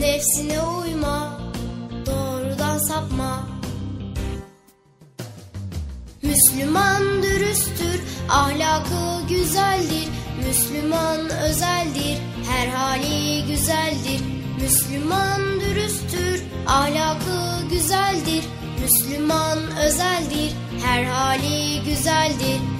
nefsine uyma, doğrudan sapma. Müslüman dürüsttür, ahlakı güzeldir. Müslüman özeldir, her hali güzeldir. Müslüman dürüsttür, ahlakı güzeldir. Müslüman özeldir, her hali güzeldir.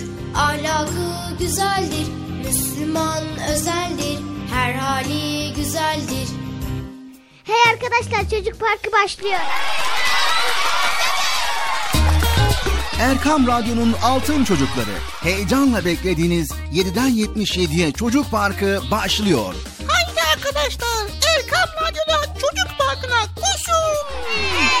ahlakı güzeldir. Müslüman özeldir, her hali güzeldir. Hey arkadaşlar çocuk parkı başlıyor. Erkam Radyo'nun Altın Çocukları. Heyecanla beklediğiniz 7'den 77'ye Çocuk Parkı başlıyor. Haydi arkadaşlar Erkam Radyo'da çocuk parkına koşun.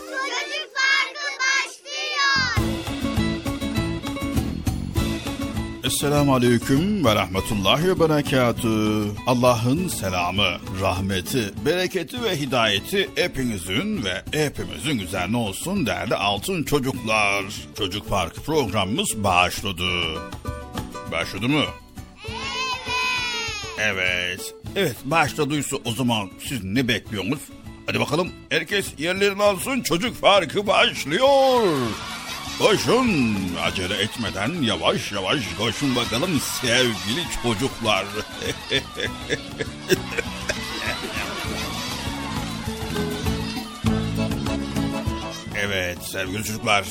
Esselamu Aleyküm ve Rahmetullahi ve Berekatü. Allah'ın selamı, rahmeti, bereketi ve hidayeti hepinizin ve hepimizin üzerine olsun değerli altın çocuklar. Çocuk Parkı programımız başladı. Başladı mı? Evet. Evet başladıysa o zaman siz ne bekliyorsunuz? Hadi bakalım herkes yerlerini alsın çocuk farkı başlıyor. Koşun acele etmeden yavaş yavaş koşun bakalım sevgili çocuklar. evet sevgili çocuklar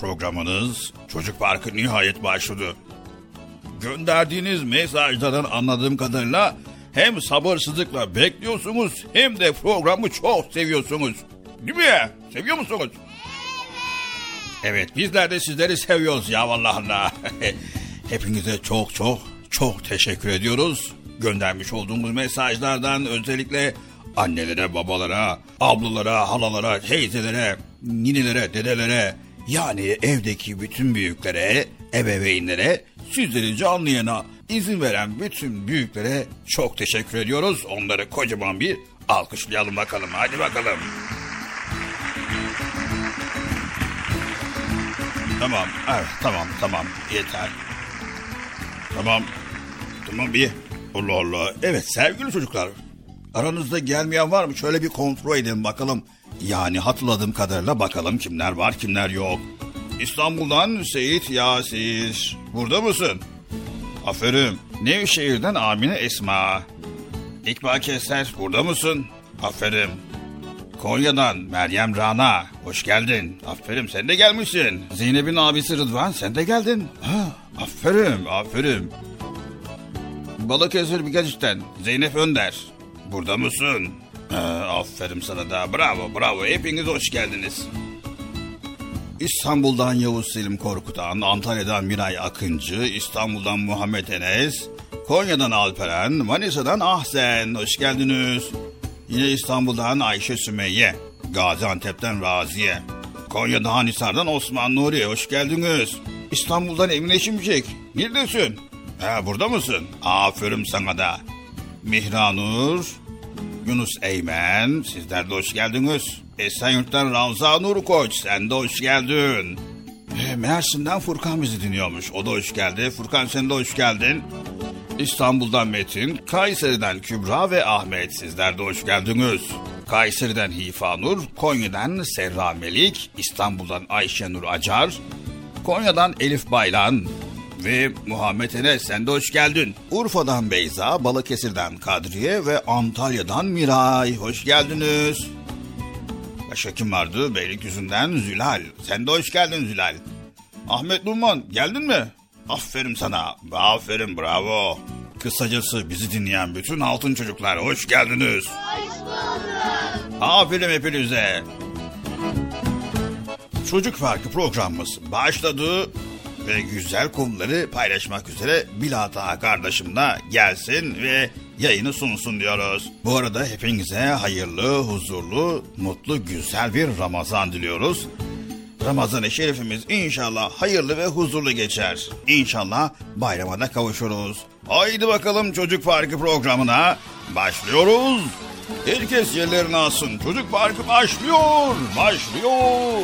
programınız Çocuk Parkı nihayet başladı. Gönderdiğiniz mesajlardan anladığım kadarıyla hem sabırsızlıkla bekliyorsunuz hem de programı çok seviyorsunuz. Değil mi? Seviyor musunuz? Evet bizler de sizleri seviyoruz ya vallahi Allah. Hepinize çok çok çok teşekkür ediyoruz. Göndermiş olduğumuz mesajlardan özellikle annelere, babalara, ablalara, halalara, teyzelere, ninelere, dedelere yani evdeki bütün büyüklere, ebeveynlere, sizleri canlı yayına izin veren bütün büyüklere çok teşekkür ediyoruz. Onları kocaman bir alkışlayalım bakalım. Hadi bakalım. Tamam, evet, tamam, tamam, yeter. Tamam, tamam bir. Allah Allah. Evet sevgili çocuklar, aranızda gelmeyen var mı? Şöyle bir kontrol edin bakalım. Yani hatırladığım kadarıyla bakalım kimler var, kimler yok. İstanbul'dan Seyit Yasir. Burada mısın? Aferin. Nevşehir'den Amine Esma. İkbal Keser burada mısın? Aferin. Konya'dan Meryem Rana. Hoş geldin. Aferin sen de gelmişsin. Zeynep'in abisi Rıdvan sen de geldin. Ha, aferin aferin. Balıkesir Bigaç'tan Zeynep Önder. Burada mısın? Ha, aferin sana da bravo bravo hepiniz hoş geldiniz. İstanbul'dan Yavuz Selim Korkutan, Antalya'dan Miray Akıncı, İstanbul'dan Muhammed Enes, Konya'dan Alperen, Manisa'dan Ahsen, hoş geldiniz. Yine İstanbul'dan Ayşe Sümeyye, Gaziantep'ten Raziye, Konya'dan Hanisar'dan Osman Nuri, hoş geldiniz. İstanbul'dan Emine Şimşek, neredesin? Ha, burada mısın? Aferin sana da. Mihranur, Yunus Eymen, sizler de hoş geldiniz. Esenyurt'tan Ravza Nur Koç, sen de hoş geldin. E, Mersin'den Furkan bizi dinliyormuş, o da hoş geldi. Furkan sen de hoş geldin. İstanbul'dan Metin, Kayseri'den Kübra ve Ahmet, sizler de hoş geldiniz. Kayseri'den Hifanur, Konya'dan Serra Melik, İstanbul'dan Ayşenur Acar, Konya'dan Elif Baylan, ve Muhammed Enes sen de hoş geldin. Urfa'dan Beyza, Balıkesir'den Kadriye ve Antalya'dan Miray. Hoş geldiniz. Başka kim vardı? Beylikdüzü'nden Zülal. Sen de hoş geldin Zülal. Ahmet Numan geldin mi? Aferin sana. Aferin bravo. Kısacası bizi dinleyen bütün altın çocuklar hoş geldiniz. Hoş bulduk. Aferin hepinize. Çocuk Farkı programımız başladı ve güzel konuları paylaşmak üzere Bilata kardeşimle gelsin ve yayını sunsun diyoruz. Bu arada hepinize hayırlı, huzurlu, mutlu, güzel bir Ramazan diliyoruz. Ramazan-ı Şerifimiz inşallah hayırlı ve huzurlu geçer. İnşallah bayrama da kavuşuruz. Haydi bakalım Çocuk Parkı programına başlıyoruz. Herkes yerlerini alsın. Çocuk Parkı başlıyor, başlıyor.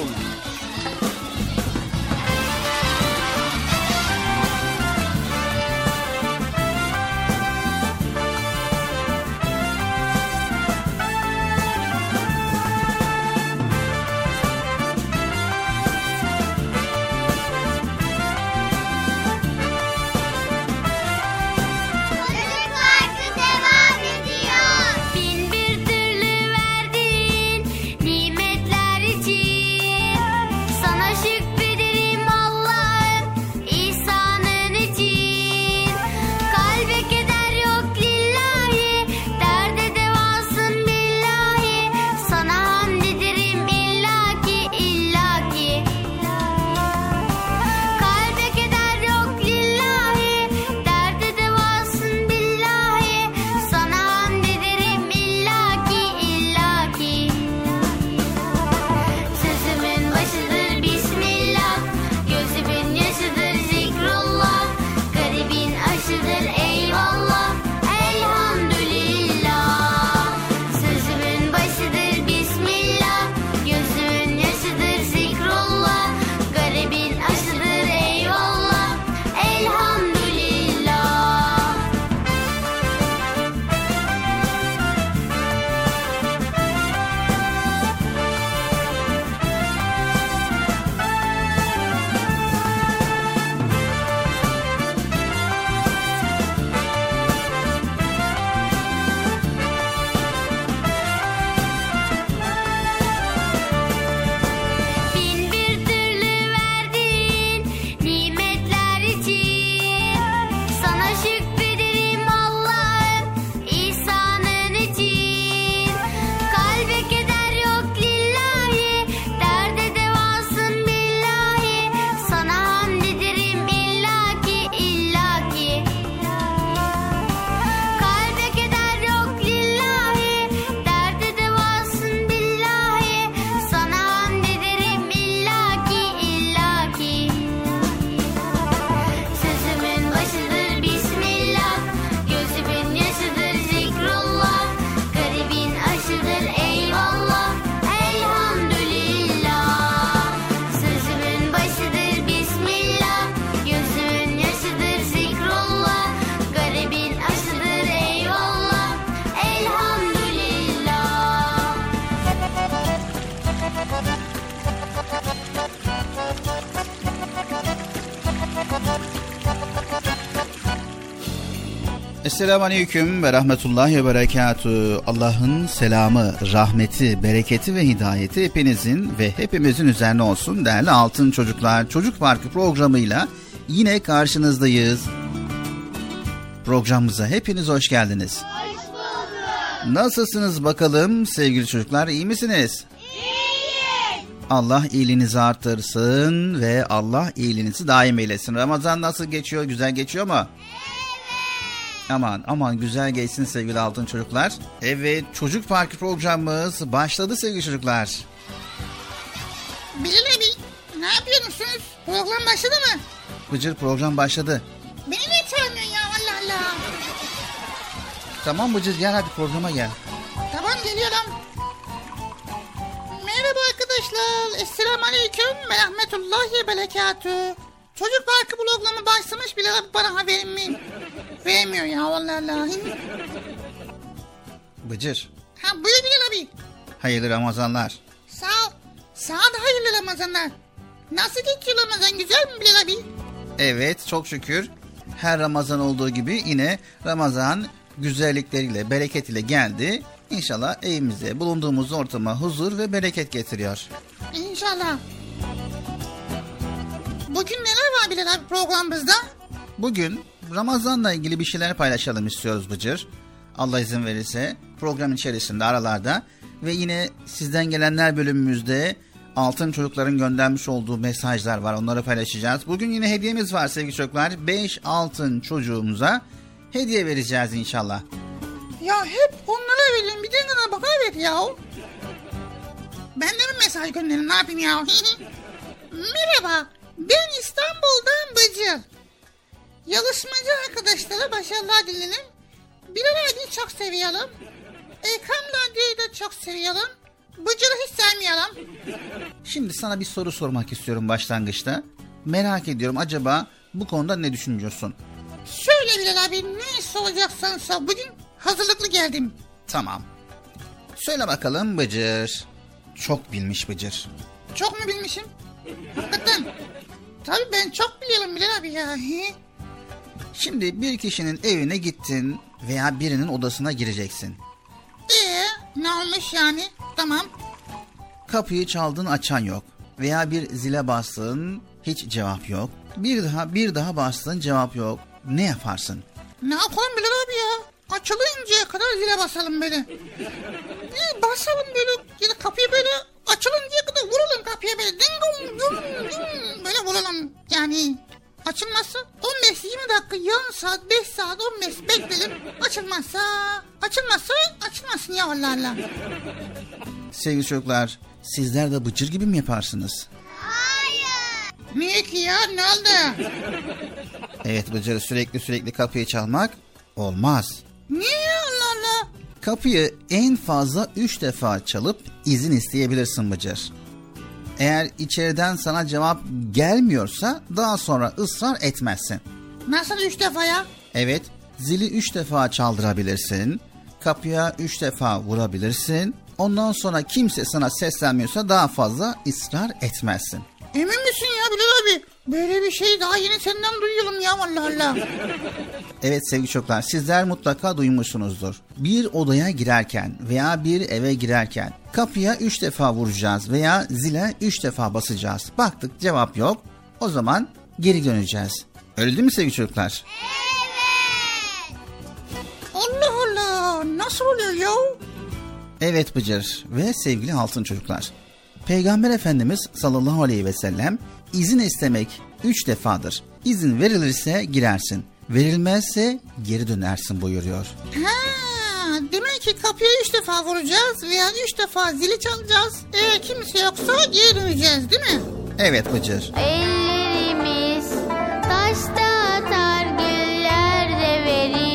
Esselamu Aleyküm ve Rahmetullahi ve Berekatü. Allah'ın selamı, rahmeti, bereketi ve hidayeti hepinizin ve hepimizin üzerine olsun değerli altın çocuklar. Çocuk Parkı programıyla yine karşınızdayız. Programımıza hepiniz hoş geldiniz. Hoş bulduk. Nasılsınız bakalım sevgili çocuklar iyi misiniz? İyiyiz. Allah iyiliğinizi artırsın ve Allah iyiliğinizi daim eylesin. Ramazan nasıl geçiyor? Güzel geçiyor mu? Aman aman güzel geçsin sevgili altın çocuklar. Evet çocuk parkı programımız başladı sevgili çocuklar. Bilal abi ne yapıyorsunuz? Program başladı mı? Bıcır program başladı. Beni de çağırmıyorsun ya Allah Allah. Tamam Bıcır gel hadi programa gel. Tamam geliyorum. Merhaba arkadaşlar. Esselamu Aleyküm ve Rahmetullahi ve Berekatü. Çocuk Parkı bloglama başlamış bile bana haberim mi? Vermiyor ya vallahi. Bıcır. Ha buyur Bilal abi. Hayırlı Ramazanlar. Sağ ol. Sağ ol hayırlı Ramazanlar. Nasıl geçiyor Ramazan güzel mi Bilal abi? Evet çok şükür her Ramazan olduğu gibi yine Ramazan güzellikleriyle, bereketiyle geldi. İnşallah evimize, bulunduğumuz ortama huzur ve bereket getiriyor. İnşallah. Bugün neler var Bilal abi programımızda? Bugün Ramazan'la ilgili bir şeyler paylaşalım istiyoruz Bıcır. Allah izin verirse program içerisinde aralarda ve yine sizden gelenler bölümümüzde altın çocukların göndermiş olduğu mesajlar var onları paylaşacağız. Bugün yine hediyemiz var sevgili çocuklar. 5 altın çocuğumuza hediye vereceğiz inşallah. Ya hep onlara verin bir tane bana ver ya. Ben de mi mesaj gönderin ne yapayım ya? Merhaba ben İstanbul'dan Bıcır. Yarışmacı arkadaşlara başarılar dilerim. Bilal abi çok seviyorum. Ekran Radyo'yu da çok seviyorum. Bıcır'ı hiç sevmiyorum. Şimdi sana bir soru sormak istiyorum başlangıçta. Merak ediyorum acaba bu konuda ne düşünüyorsun? Şöyle Bilal abi ne soracaksan sor. Bugün hazırlıklı geldim. Tamam. Söyle bakalım Bıcır. Çok bilmiş Bıcır. Çok mu bilmişim? Hakikaten. Tabii ben çok biliyorum Bilal abi ya. Şimdi bir kişinin evine gittin veya birinin odasına gireceksin. Ee, ne olmuş yani? Tamam. Kapıyı çaldın açan yok. Veya bir zile bastın hiç cevap yok. Bir daha bir daha bastın cevap yok. Ne yaparsın? Ne yapalım Bilal abi ya? Açılıncaya kadar zile basalım böyle. Bir basalım böyle ya da kapıyı böyle açılıncaya kadar vuralım kapıya böyle. Ding dong dong ding böyle vuralım. Yani açılmazsa 15-20 dakika yarım saat 5 saat 15 bekleyelim. Açılmazsa açılmazsa açılmasın ya Allah Allah. Sevgili çocuklar sizler de bıcır gibi mi yaparsınız? Niye ki ya ne oldu? Evet bıcır sürekli sürekli kapıyı çalmak olmaz. Niye Allah Allah? Kapıyı en fazla 3 defa çalıp izin isteyebilirsin Bıcır. Eğer içeriden sana cevap gelmiyorsa daha sonra ısrar etmezsin. Nasıl üç defa ya? Evet, zili 3 defa çaldırabilirsin. Kapıya 3 defa vurabilirsin. Ondan sonra kimse sana seslenmiyorsa daha fazla ısrar etmezsin. Emin misin ya Bilal abi? Böyle bir şey daha yeni senden duyuyorum ya Allah Allah. Evet sevgili çocuklar sizler mutlaka duymuşsunuzdur. Bir odaya girerken veya bir eve girerken kapıya 3 defa vuracağız veya zile 3 defa basacağız. Baktık cevap yok o zaman geri döneceğiz. Öyle değil mi sevgili çocuklar? Allah Allah nasıl oluyor ya? Evet Bıcır ve sevgili altın çocuklar. Peygamber Efendimiz sallallahu aleyhi ve sellem izin istemek üç defadır. İzin verilirse girersin, verilmezse geri dönersin buyuruyor. Ha, demek ki kapıya üç defa vuracağız veya üç defa zili çalacağız. Eğer kimse yoksa geri döneceğiz değil mi? Evet Bıcır. Ellerimiz taşta atar güller de verir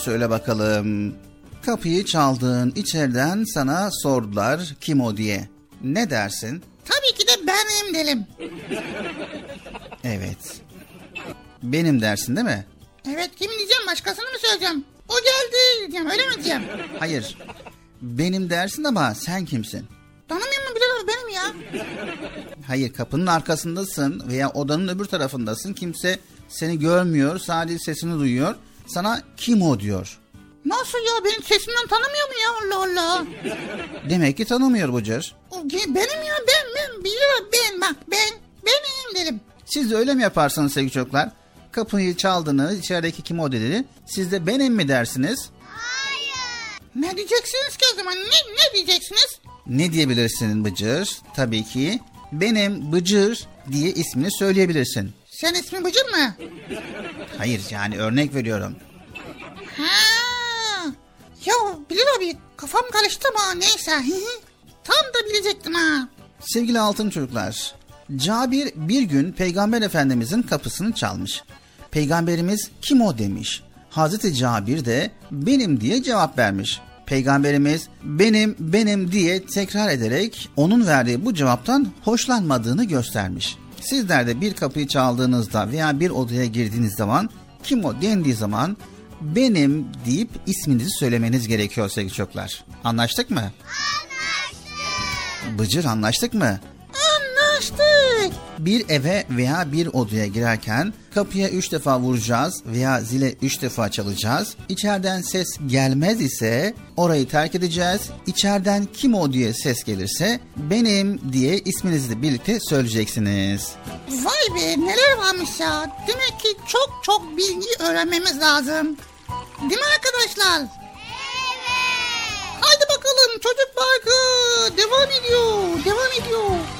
söyle bakalım. Kapıyı çaldın içeriden sana sordular kim o diye. Ne dersin? Tabii ki de benim derim. Evet. Benim dersin değil mi? Evet kim diyeceğim başkasını mı söyleyeceğim? O geldi diyeceğim öyle mi diyeceğim? Hayır. Benim dersin ama sen kimsin? Tanımıyor mu Bilal abi benim ya? Hayır kapının arkasındasın veya odanın öbür tarafındasın. Kimse seni görmüyor sadece sesini duyuyor. Sana kim o diyor. Nasıl ya benim sesimden tanımıyor mu ya Allah Allah. Demek ki tanımıyor Bıcır. Benim ya ben ben abi ben bak ben benim derim. Siz de öyle mi yaparsanız sevgili çocuklar? Kapıyı çaldınız içerideki kim o dedi. Siz de benim mi dersiniz? Ne diyeceksiniz ki o zaman ne, ne diyeceksiniz? Ne diyebilirsin Bıcır? Tabii ki benim Bıcır diye ismini söyleyebilirsin. Sen ismin Bıcır mı? Hayır yani örnek veriyorum. Ha. Ya Bilal abi kafam karıştı ama neyse. Tam da bilecektim ha. Sevgili altın çocuklar, Cabir bir gün Peygamber Efendimizin kapısını çalmış. Peygamberimiz kim o demiş. Hazreti Cabir de benim diye cevap vermiş. Peygamberimiz benim benim diye tekrar ederek onun verdiği bu cevaptan hoşlanmadığını göstermiş. Sizler de bir kapıyı çaldığınızda veya bir odaya girdiğiniz zaman kim o dendiği zaman benim deyip isminizi söylemeniz gerekiyor sevgili çocuklar. Anlaştık mı? Bıcır anlaştık mı? Anlaştık. Bir eve veya bir odaya girerken kapıya üç defa vuracağız veya zile üç defa çalacağız. İçeriden ses gelmez ise orayı terk edeceğiz. İçeriden kim o diye ses gelirse benim diye isminizi de birlikte söyleyeceksiniz. Vay be neler varmış ya. Demek ki çok çok bilgi öğrenmemiz lazım. Değil mi arkadaşlar? Evet. Haydi bakalım çocuk parkı devam ediyor. Devam ediyor.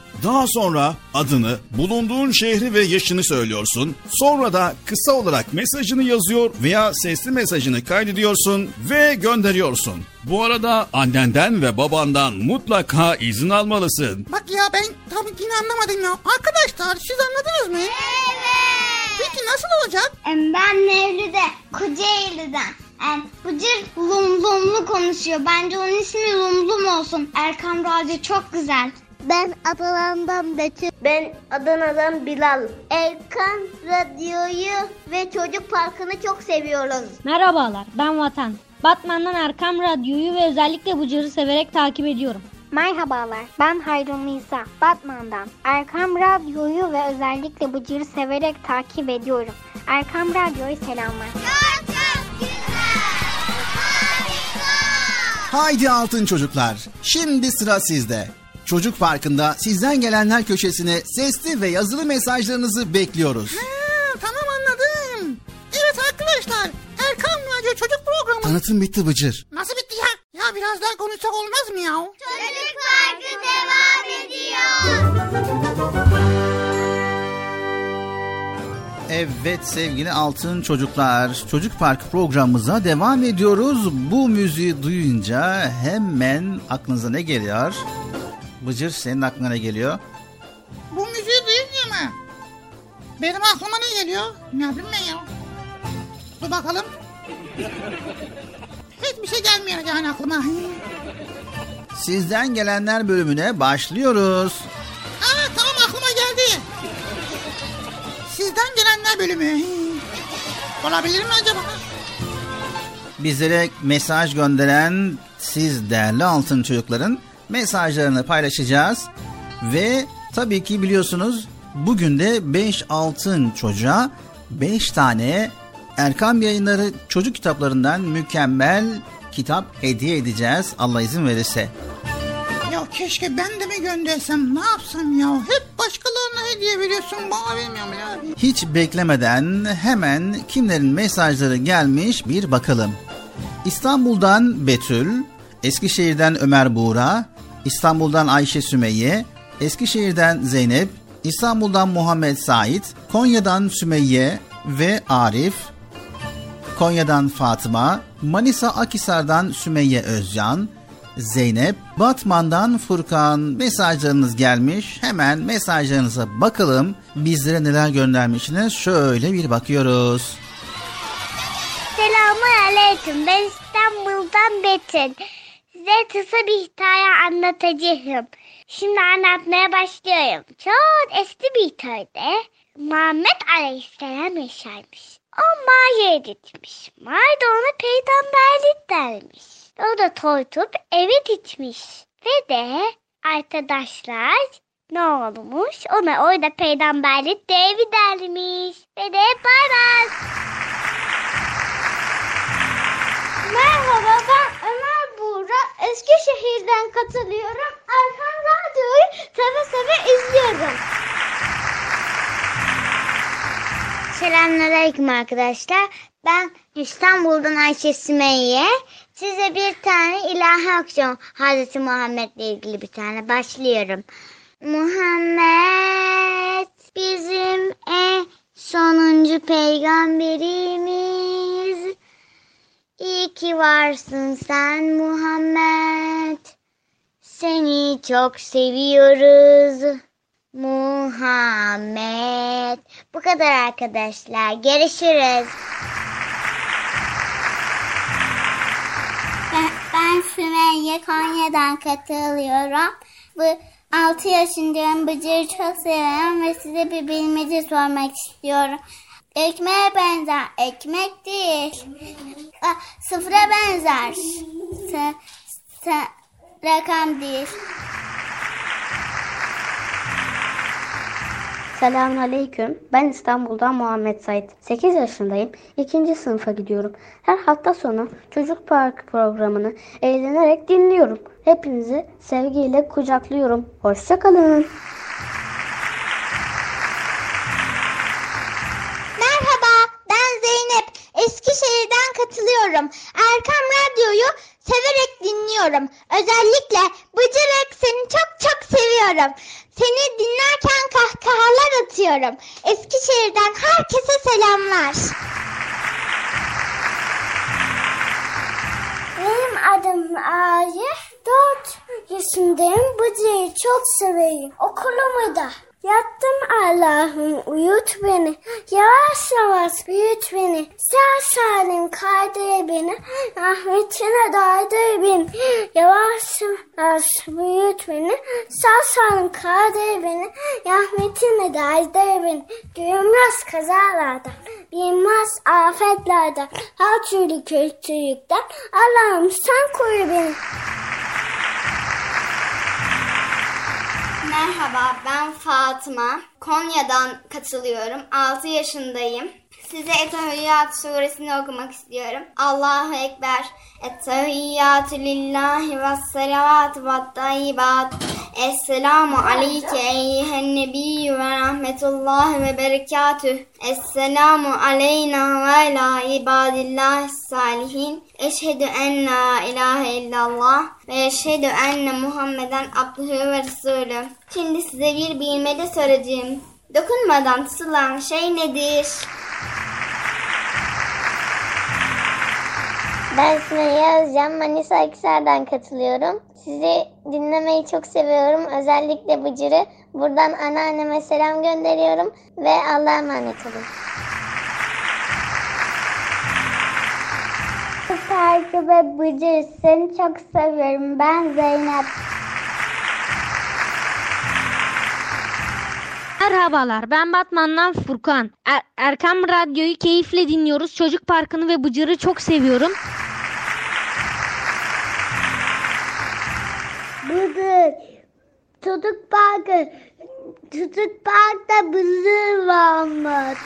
Daha sonra adını, bulunduğun şehri ve yaşını söylüyorsun. Sonra da kısa olarak mesajını yazıyor veya sesli mesajını kaydediyorsun ve gönderiyorsun. Bu arada annenden ve babandan mutlaka izin almalısın. Bak ya ben tabii yine anlamadım ya. Arkadaşlar siz anladınız mı? Evet. Peki nasıl olacak? Ben Mevlüt'e Kocaeli'den. Em, Bıcır lum lumlu konuşuyor. Bence onun ismi lum lum olsun. Erkam Radyo çok güzel. Ben Adana'dan Betül. Ben Adana'dan Bilal. Erkan Radyo'yu ve Çocuk Parkı'nı çok seviyoruz. Merhabalar, ben Vatan. Batman'dan Erkam Radyo'yu ve özellikle Bıcır'ı severek takip ediyorum. Merhabalar, ben Hayrun Nisa, Batman'dan. Erkam Radyo'yu ve özellikle Bıcır'ı severek takip ediyorum. Erkam Radyo'yu selamlar. Çok çok güzel. Harika. Haydi altın çocuklar. Şimdi sıra sizde. Çocuk Parkı'nda sizden gelenler köşesine sesli ve yazılı mesajlarınızı bekliyoruz. Ha, tamam anladım. Evet arkadaşlar Erkan Radyo Çocuk Programı. Tanıtım bitti Bıcır. Nasıl bitti ya? Ya biraz daha konuşsak olmaz mı ya? Çocuk Parkı devam ediyor. Evet sevgili altın çocuklar. Çocuk Parkı programımıza devam ediyoruz. Bu müziği duyunca hemen aklınıza ne geliyor? Bıcır senin aklına ne geliyor? Bu müziği duyunca mı? Benim aklıma ne geliyor? Ne yapayım ben ya? Dur bakalım. Hiçbir şey gelmiyor yani aklıma. Sizden gelenler bölümüne başlıyoruz. Aa tamam aklıma geldi. Sizden gelenler bölümü. Olabilir mi acaba? Bizlere mesaj gönderen siz değerli altın çocukların mesajlarını paylaşacağız. Ve tabii ki biliyorsunuz bugün de 5 altın çocuğa 5 tane Erkam Yayınları çocuk kitaplarından mükemmel kitap hediye edeceğiz Allah izin verirse. Ya keşke ben de mi göndersem ne yapsam ya? Hep başkalarına hediye veriyorsun bana vermiyorum ya. Hiç beklemeden hemen kimlerin mesajları gelmiş bir bakalım. İstanbul'dan Betül, Eskişehir'den Ömer Buğra, İstanbul'dan Ayşe Sümeyye, Eskişehir'den Zeynep, İstanbul'dan Muhammed Sait, Konya'dan Sümeyye ve Arif, Konya'dan Fatıma, Manisa Akisar'dan Sümeyye Özcan, Zeynep, Batman'dan Furkan mesajlarınız gelmiş. Hemen mesajlarınıza bakalım. Bizlere neler göndermişsiniz? Şöyle bir bakıyoruz. Selamun Aleyküm. Ben İstanbul'dan Betül. Size kısa bir hikaye anlatacağım. Şimdi anlatmaya başlıyorum. Çok eski bir köyde Muhammed Aleyhisselam yaşarmış. O mağaraya gitmiş. Mağarada ona peygamberlik dermiş. O da toytup eve gitmiş. Ve de arkadaşlar ne olmuş? Ona orada peygamberlik devridermiş. Ve de bay bay. Merhaba ben Ömer Buğra. Eskişehir'den katılıyorum. Erkan Radyo'yu seve seve izliyorum. Selamünaleyküm arkadaşlar. Ben İstanbul'dan Ayşe Sümeyye. Size bir tane ilahi aksiyon Hazreti Muhammed'le ilgili bir tane başlıyorum. Muhammed bizim en sonuncu peygamberimiz. İyi ki varsın sen Muhammed. Seni çok seviyoruz. Muhammed. Bu kadar arkadaşlar. Görüşürüz. Ben, ben Sümeyye Konya'dan katılıyorum. Bu 6 yaşındayım. Bıcır'ı çok seviyorum ve size bir bilmece sormak istiyorum. Ekmeğe benzer, ekmek değil. Ah, Sıfıra benzer, s- s- rakam değil. Selamun Aleyküm. Ben İstanbul'dan Muhammed Said. 8 yaşındayım. 2. sınıfa gidiyorum. Her hafta sonu Çocuk Park programını eğlenerek dinliyorum. Hepinizi sevgiyle kucaklıyorum. Hoşçakalın. Katılıyorum. Erkam Radyo'yu severek dinliyorum. Özellikle Bıcırık seni çok çok seviyorum. Seni dinlerken kahkahalar atıyorum. Eskişehir'den herkese selamlar. Benim adım Ayı. 4 yaşındayım. Bıcırığı çok severim. Okulumu da. Yattım Allah'ım uyut beni. Yavaş yavaş büyüt beni. Sağ salim kaydır beni. Rahmetine daydır beni. Yavaş yavaş büyüt beni. Sağ salim kaydır beni. Rahmetine daydır beni. Görünmez kazalardan. Bilmez afetlerden. Her türlü kötülükten. Allah'ım sen koru beni. Merhaba ben Fatıma. Konya'dan katılıyorum. 6 yaşındayım. Size Ettehiyyat suresini okumak istiyorum. Allahu Ekber. Ettehiyyatü lillahi ve salavatü ve tayyibat. Esselamu aleyke eyyihen nebiyyü ve rahmetullahi ve berekatüh. Esselamu aleyna ve ala ibadillahi salihin. Eşhedü en la ilahe illallah ve eşhedü enne Muhammeden abdühü ve resulü. Şimdi size bir bilmece soracağım. Dokunmadan tutulan şey nedir? Ben Sümeyye Özcan, Manisa Akhisar'dan katılıyorum. Sizi dinlemeyi çok seviyorum. Özellikle Bıcır'ı. Buradan anneanneme selam gönderiyorum ve Allah'a emanet olun. Parkı ve Bıcır seni çok seviyorum. Ben Zeynep. Merhabalar ben Batman'dan Furkan. Er- Erkam Radyo'yu keyifle dinliyoruz. Çocuk Parkı'nı ve Bıcır'ı çok seviyorum. Bıdır. Çocuk parkı. Çocuk parkta bıdır varmış.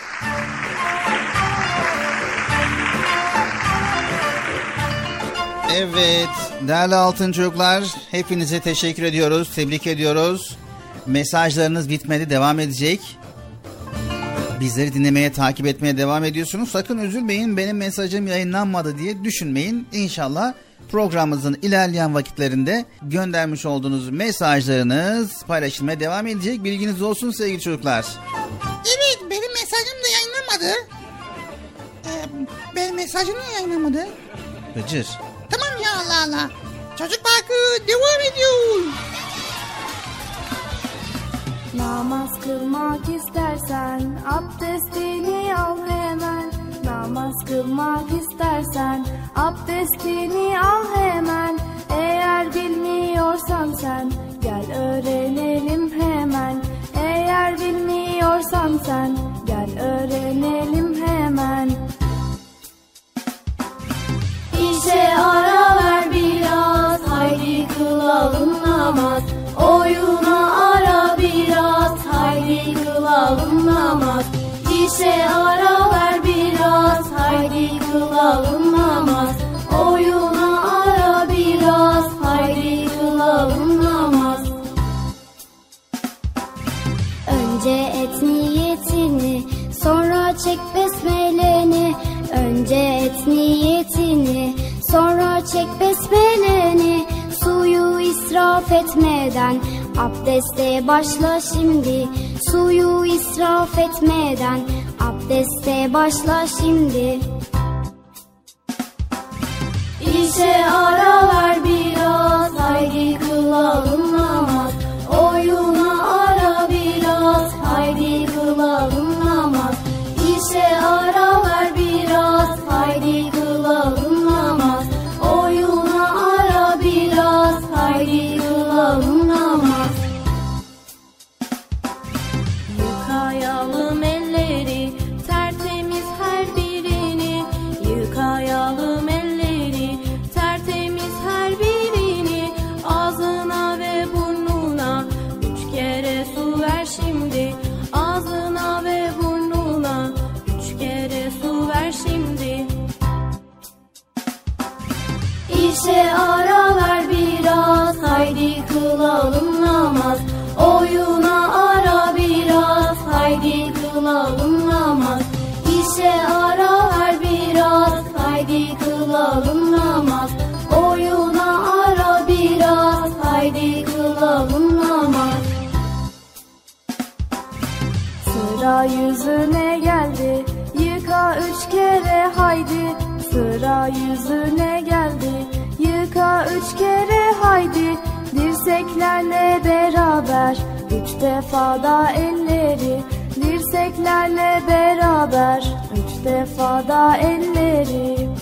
Evet, değerli altın çocuklar, hepinize teşekkür ediyoruz, tebrik ediyoruz. Mesajlarınız bitmedi, devam edecek. Bizleri dinlemeye, takip etmeye devam ediyorsunuz. Sakın üzülmeyin, benim mesajım yayınlanmadı diye düşünmeyin. İnşallah programımızın ilerleyen vakitlerinde göndermiş olduğunuz mesajlarınız paylaşılmaya devam edecek. Bilginiz olsun sevgili çocuklar. Evet benim mesajım da yayınlamadı. Ee, benim mesajım da yayınlamadı. Bıcır. Tamam ya Allah Allah. Çocuk parkı devam ediyor. Namaz kılmak istersen abdestini al hemen. Namaz kılmak istersen abdestini al hemen. Eğer bilmiyorsan sen gel öğrenelim hemen. Eğer bilmiyorsan sen gel öğrenelim hemen. İşe ara ver biraz haydi kılalım namaz. Oyuna ara biraz kılalım namaz İşe ara ver biraz haydi kılalım namaz. Oyuna ara biraz haydi kılalım namaz. Önce et niyetini sonra çek besmeleni. Önce et niyetini sonra çek besmeleni. Suyu israf etmeden abdeste başla şimdi. Suyu israf etmeden abdeste başla şimdi. İşe ara ver biraz haydi kılalım yüzüne geldi. Yıka üç kere haydi. Sıra yüzüne geldi. Yıka üç kere haydi. Dirseklerle beraber. Üç defa da elleri. Dirseklerle beraber. Üç defa da elleri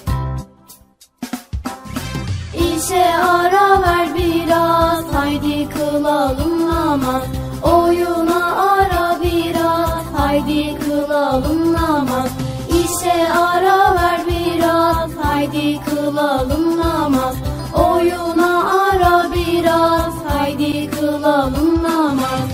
kılalım namaz. Oyuna ara biraz Haydi kılalım namaz.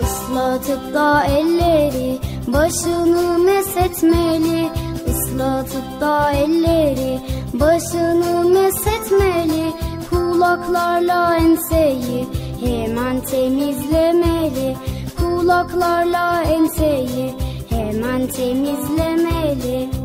Islatıp da elleri başını mesetmeli. Islatıp da elleri başını mesetmeli. Kulaklarla enseyi hemen temizlemeli. Kulaklarla enseyi hemen temizlemeli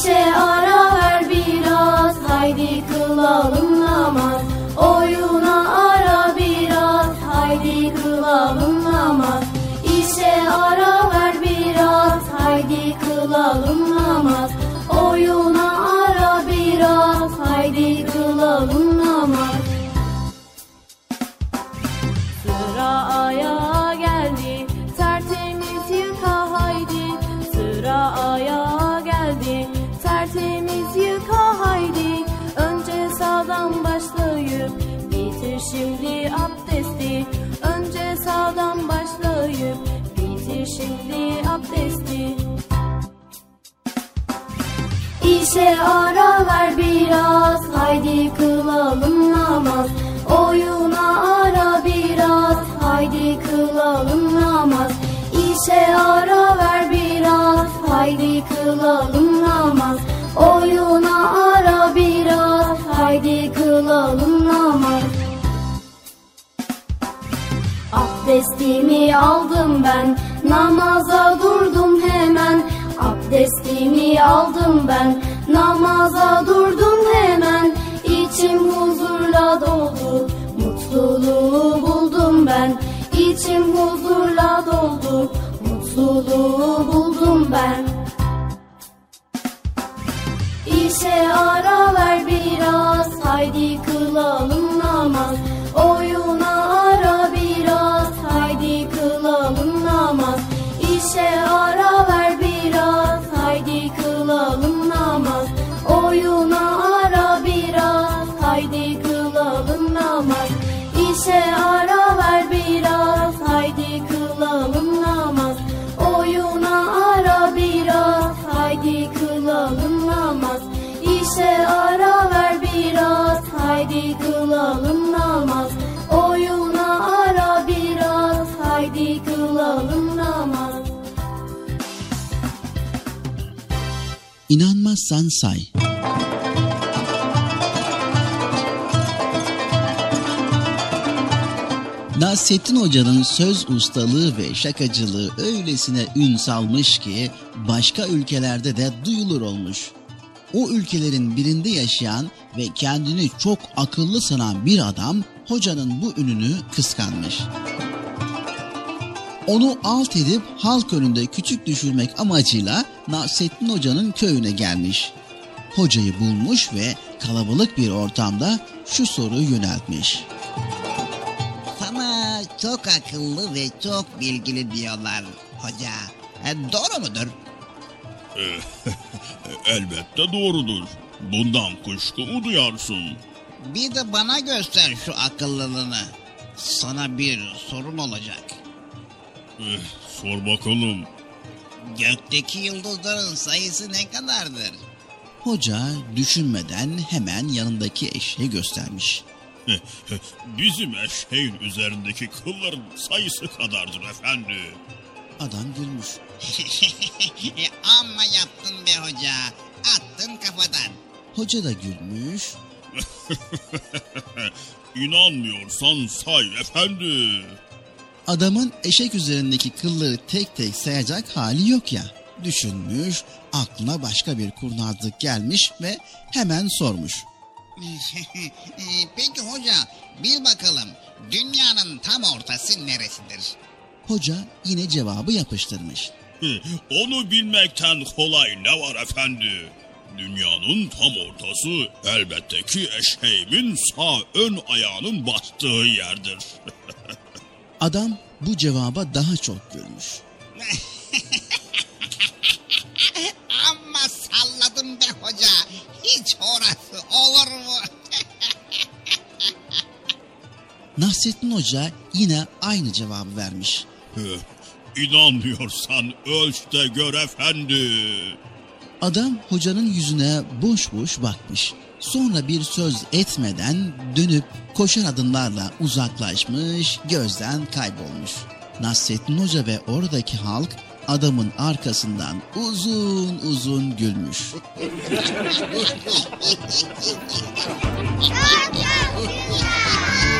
İşe ara ver biraz Haydi kılalım namaz. Oyuna ara biraz Haydi kılalım namaz. İşe ara ver biraz Haydi kılalım namaz. Oyuna İşe ara ver biraz. Haydi kılalım namaz. Oyuna ara biraz. Haydi kılalım namaz. İşe ara ver biraz. Haydi kılalım namaz. Oyuna ara biraz. Haydi kılalım namaz. Abdestimi aldım ben. Namaza durdum hemen. Abdestimi aldım ben namaza durdum hemen İçim huzurla doldu. Mutluluğu buldum ben İçim huzurla doldu. Mutluluğu buldum ben. İşe ara ver biraz haydi kılalım namaz saymazsan say. Nasrettin Hoca'nın söz ustalığı ve şakacılığı öylesine ün salmış ki başka ülkelerde de duyulur olmuş. O ülkelerin birinde yaşayan ve kendini çok akıllı sanan bir adam hocanın bu ününü kıskanmış. Onu alt edip halk önünde küçük düşürmek amacıyla Nasrettin Hoca'nın köyüne gelmiş. Hocayı bulmuş ve kalabalık bir ortamda şu soruyu yöneltmiş. Sana çok akıllı ve çok bilgili diyorlar hoca. E, doğru mudur? Elbette doğrudur. Bundan kuşku mu duyarsın? Bir de bana göster şu akıllılığını. Sana bir sorum olacak. Eh, sor bakalım. Gökteki yıldızların sayısı ne kadardır? Hoca düşünmeden hemen yanındaki eşeği göstermiş. Bizim eşeğin üzerindeki kılların sayısı kadardır efendi. Adam gülmüş. E, Amma yaptın be hoca. Attın kafadan. Hoca da gülmüş. İnanmıyorsan say efendi. Adamın eşek üzerindeki kılları tek tek sayacak hali yok ya. Düşünmüş, aklına başka bir kurnazlık gelmiş ve hemen sormuş. Peki hoca bil bakalım dünyanın tam ortası neresidir? Hoca yine cevabı yapıştırmış. Onu bilmekten kolay ne var efendi? Dünyanın tam ortası elbette ki eşeğimin sağ ön ayağının bastığı yerdir. Adam bu cevaba daha çok gülmüş. Amma salladım be hoca. Hiç orası olur mu? Nasrettin Hoca yine aynı cevabı vermiş. İnanmıyorsan ölç de gör efendi. Adam hocanın yüzüne boş boş bakmış. Sonra bir söz etmeden dönüp koşar adımlarla uzaklaşmış, gözden kaybolmuş. Nasrettin Hoca ve oradaki halk adamın arkasından uzun uzun gülmüş.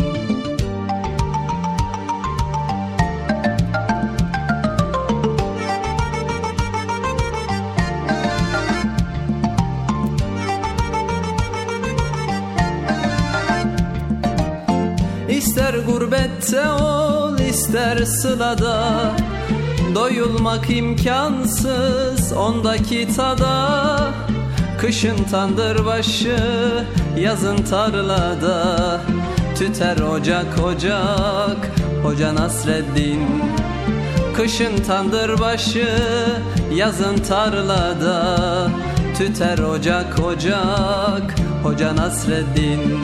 gurbette ol ister sılada Doyulmak imkansız ondaki tada. Kışın tandır başı yazın tarlada. Tüter ocak ocak Hoca Nasreddin. Kışın tandır başı yazın tarlada. Tüter ocak ocak Hoca Nasreddin.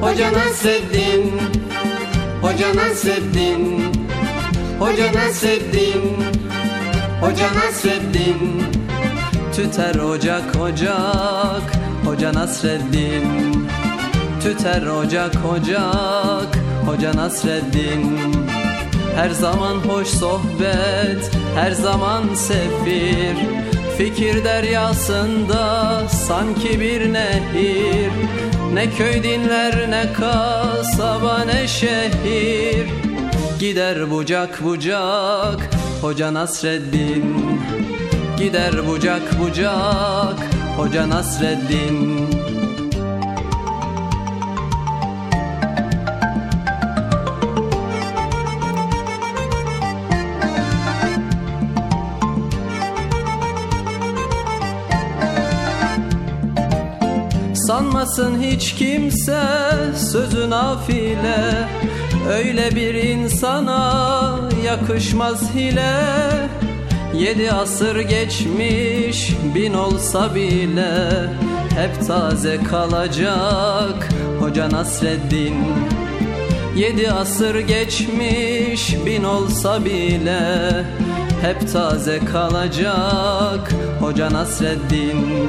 Hoca Nasreddin Hoca Nasreddin Hoca Nasreddin Hoca Nasreddin Tüter ocak ocak Hoca Nasreddin Tüter ocak ocak Hoca Nasreddin Her zaman hoş sohbet Her zaman sefir Fikir deryasında sanki bir nehir Ne köy dinler ne kasaba ne şehir. Gider bucak bucak Hoca Nasreddin. Gider bucak bucak Hoca Nasreddin Sanmasın hiç kimse sözü nafile Öyle bir insana yakışmaz hile. Yedi asır geçmiş bin olsa bile. Hep taze kalacak Hoca Nasreddin. Yedi asır geçmiş bin olsa bile. Hep taze kalacak Hoca Nasreddin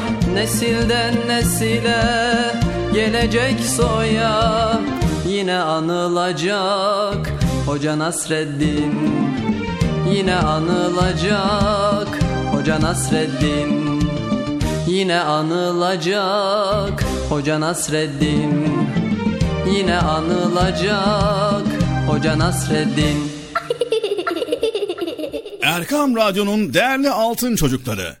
Nesilden nesile gelecek soya Yine anılacak. Hoca Nasreddin Yine anılacak. Hoca Nasreddin Yine anılacak. Hoca Nasreddin Yine anılacak. Hoca Nasreddin. Erkam Radyo'nun değerli altın çocukları.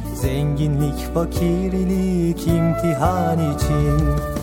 Zenginlik fakirlik imtihan için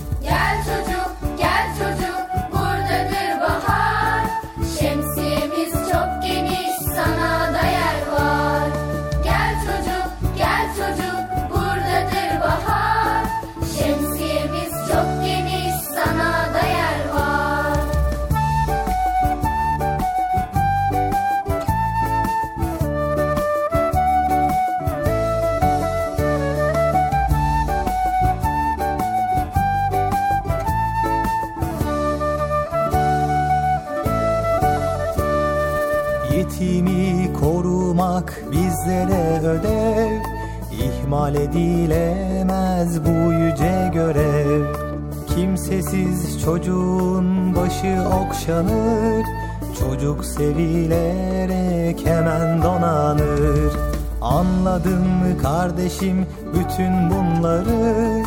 kardeşim bütün bunları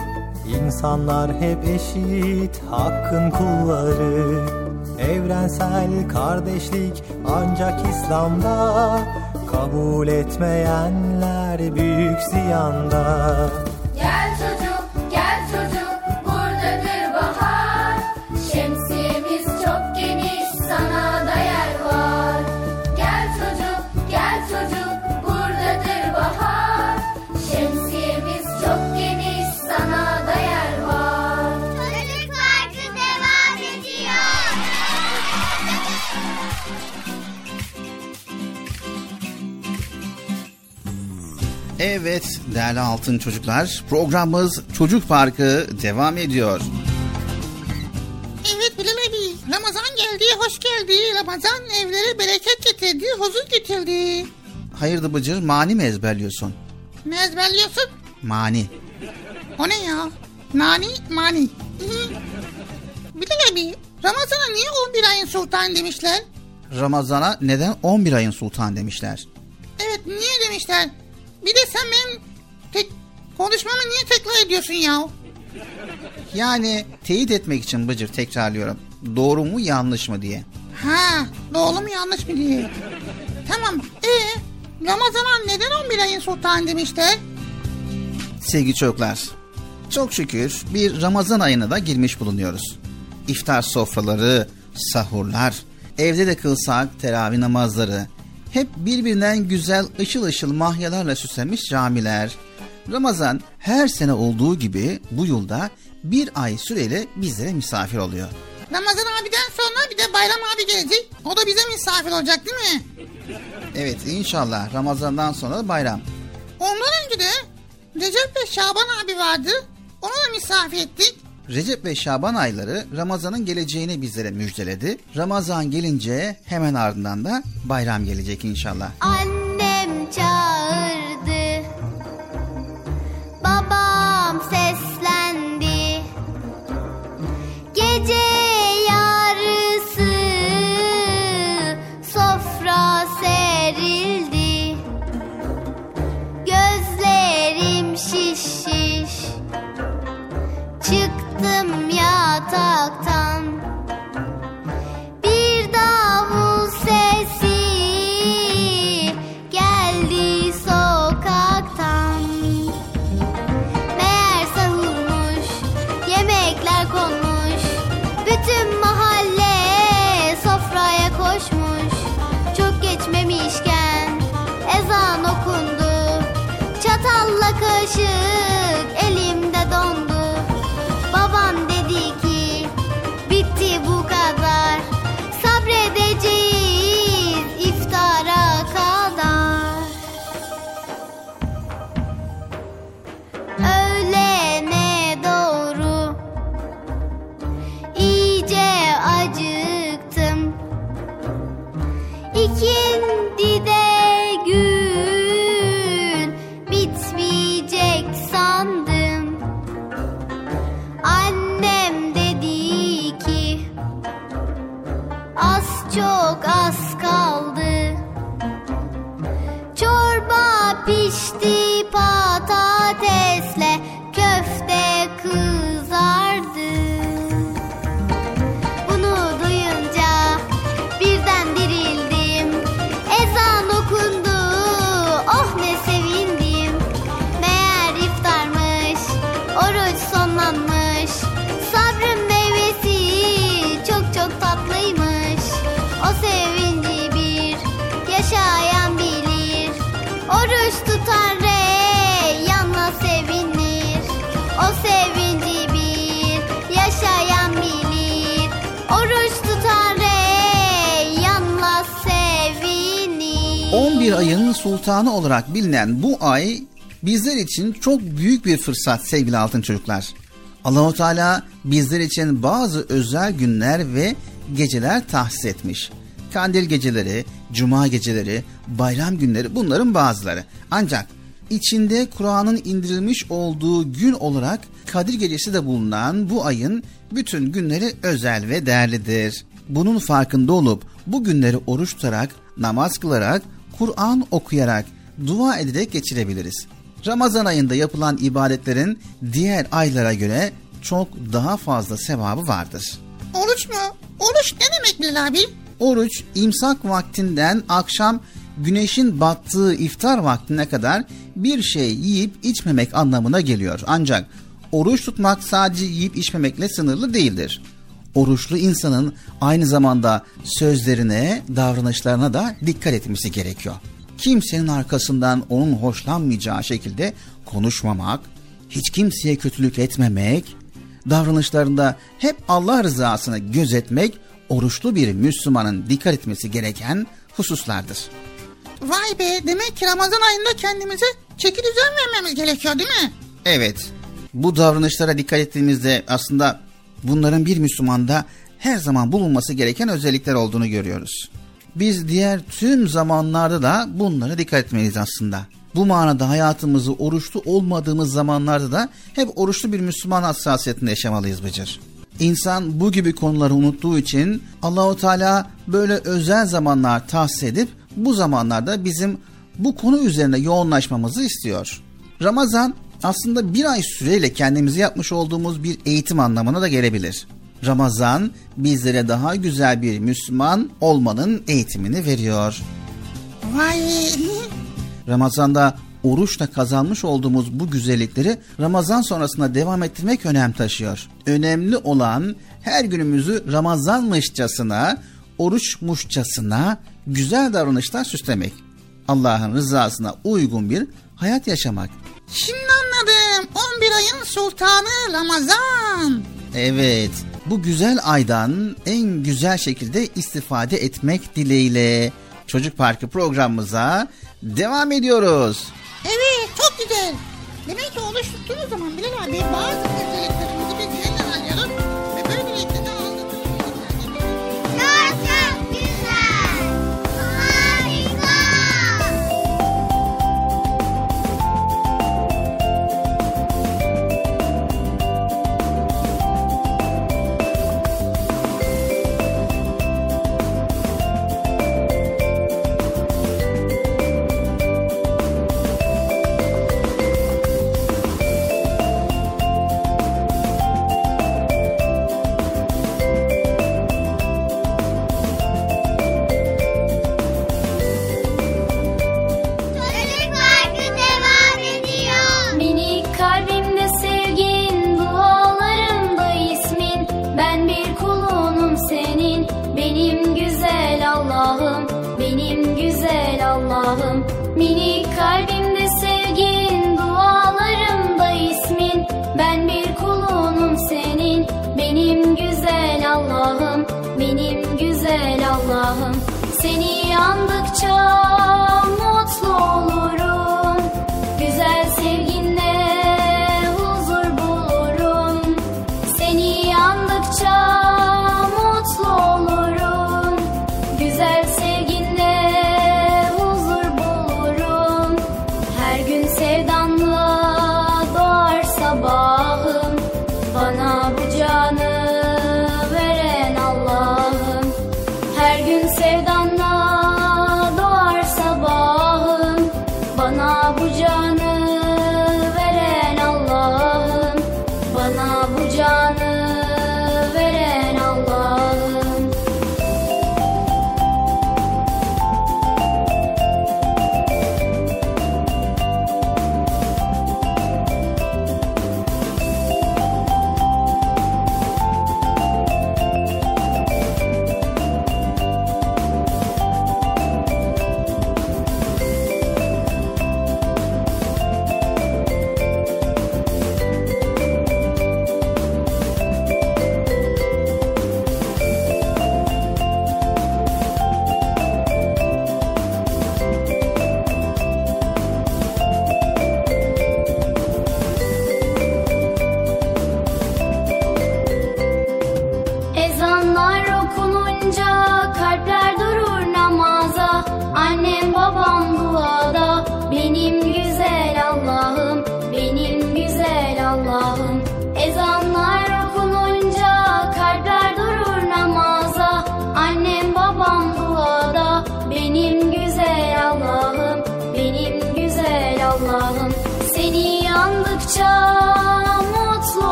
İnsanlar hep eşit hakkın kulları. Evrensel kardeşlik ancak İslam'da Kabul etmeyenler büyük ziyanda değerli altın çocuklar programımız Çocuk Parkı devam ediyor. Evet Bilal abi. Ramazan geldi, hoş geldi. Ramazan evlere bereket getirdi, huzur getirdi. Hayırdır Bıcır mani mi ezberliyorsun? Ne ezberliyorsun? Mani. O ne ya? Nani, mani. Bilal abi, Ramazan'a niye 11 ayın sultanı demişler? Ramazana neden 11 ayın sultan demişler? Evet niye demişler. Bir de sen benim konuşmamı niye tekrar ediyorsun ya? Yani teyit etmek için Bıcır tekrarlıyorum. Doğru mu yanlış mı diye. Ha doğru mu yanlış mı diye. Tamam ee Ramazan'a neden 11 ayın sultanı demişler? Sevgili çocuklar, çok şükür bir Ramazan ayına da girmiş bulunuyoruz. İftar sofraları, sahurlar, evde de kılsak teravih namazları, hep birbirinden güzel ışıl ışıl mahyalarla süslenmiş camiler. Ramazan her sene olduğu gibi bu yılda bir ay süreyle bizlere misafir oluyor. Ramazan abiden sonra bir de Bayram abi gelecek. O da bize misafir olacak değil mi? Evet inşallah Ramazan'dan sonra da bayram. Ondan önce de Recep ve Şaban abi vardı. Onu da misafir ettik. Recep ve Şaban ayları Ramazan'ın geleceğini bizlere müjdeledi. Ramazan gelince hemen ardından da bayram gelecek inşallah. Annem talk, talk. Sonlanmış Sabrın meyvesi çok çok tatlıymış. O sevinci bir yaşayan bilir. Oruç tutan reyyanla sevinir. O sevinci bir yaşayan bilir. Oruç tutan reyyanla sevinir. 11 ayın sultanı olarak bilinen bu ay bizler için çok büyük bir fırsat sevgili altın çocuklar. Allahu Teala bizler için bazı özel günler ve geceler tahsis etmiş. Kandil geceleri, cuma geceleri, bayram günleri bunların bazıları. Ancak içinde Kur'an'ın indirilmiş olduğu gün olarak Kadir Gecesi de bulunan bu ayın bütün günleri özel ve değerlidir. Bunun farkında olup bu günleri oruç tutarak, namaz kılarak, Kur'an okuyarak, dua ederek geçirebiliriz. Ramazan ayında yapılan ibadetlerin diğer aylara göre çok daha fazla sevabı vardır. Oruç mu? Oruç ne demek Bilal abi? Oruç imsak vaktinden akşam güneşin battığı iftar vaktine kadar bir şey yiyip içmemek anlamına geliyor. Ancak oruç tutmak sadece yiyip içmemekle sınırlı değildir. Oruçlu insanın aynı zamanda sözlerine, davranışlarına da dikkat etmesi gerekiyor. Kimsenin arkasından onun hoşlanmayacağı şekilde konuşmamak, hiç kimseye kötülük etmemek, davranışlarında hep Allah rızasını gözetmek oruçlu bir Müslümanın dikkat etmesi gereken hususlardır. Vay be demek ki Ramazan ayında kendimize çeki düzen vermemiz gerekiyor değil mi? Evet, bu davranışlara dikkat ettiğimizde aslında bunların bir Müslümanda her zaman bulunması gereken özellikler olduğunu görüyoruz. Biz diğer tüm zamanlarda da bunlara dikkat etmeliyiz aslında. Bu manada hayatımızı oruçlu olmadığımız zamanlarda da hep oruçlu bir Müslüman hassasiyetinde yaşamalıyız Bıcır. İnsan bu gibi konuları unuttuğu için Allahu Teala böyle özel zamanlar tahsis edip bu zamanlarda bizim bu konu üzerine yoğunlaşmamızı istiyor. Ramazan aslında bir ay süreyle kendimizi yapmış olduğumuz bir eğitim anlamına da gelebilir. Ramazan bizlere daha güzel bir Müslüman olmanın eğitimini veriyor. Vay! Ramazan'da oruçla kazanmış olduğumuz bu güzellikleri Ramazan sonrasında devam ettirmek önem taşıyor. Önemli olan her günümüzü Ramazanmışçasına, oruçmuşçasına güzel davranışlar süslemek. Allah'ın rızasına uygun bir hayat yaşamak. Şimdi anladım. 11 ayın sultanı Ramazan. Evet bu güzel aydan en güzel şekilde istifade etmek dileğiyle Çocuk Parkı programımıza devam ediyoruz. Evet çok güzel. Demek ki oluşturduğunuz zaman Bilal abi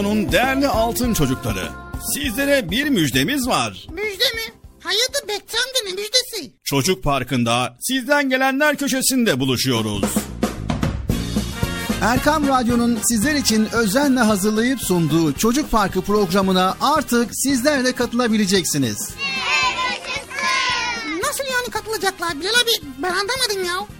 Radyo'nun değerli altın çocukları. Sizlere bir müjdemiz var. Müjde mi? Hayatı bekçamdı ne müjdesi? Çocuk Parkı'nda sizden gelenler köşesinde buluşuyoruz. Erkam Radyo'nun sizler için özenle hazırlayıp sunduğu Çocuk Parkı programına artık sizler de katılabileceksiniz. Nasıl yani katılacaklar? Bilal abi ben anlamadım ya.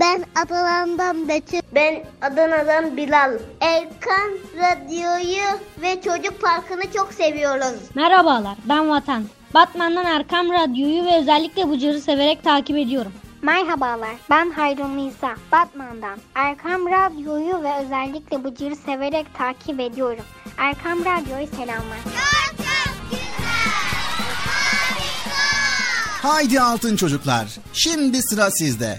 Ben Adana'dan Betül. Ben Adana'dan Bilal. Erkan Radyo'yu ve Çocuk Parkı'nı çok seviyoruz. Merhabalar ben Vatan. Batman'dan Erkam Radyo'yu ve özellikle Bıcır'ı severek takip ediyorum. Merhabalar, ben Hayrun Nisa, Batman'dan. Erkam Radyo'yu ve özellikle Bıcır'ı severek takip ediyorum. Erkam Radyo'yu selamlar. Haydi altın çocuklar. Şimdi sıra sizde.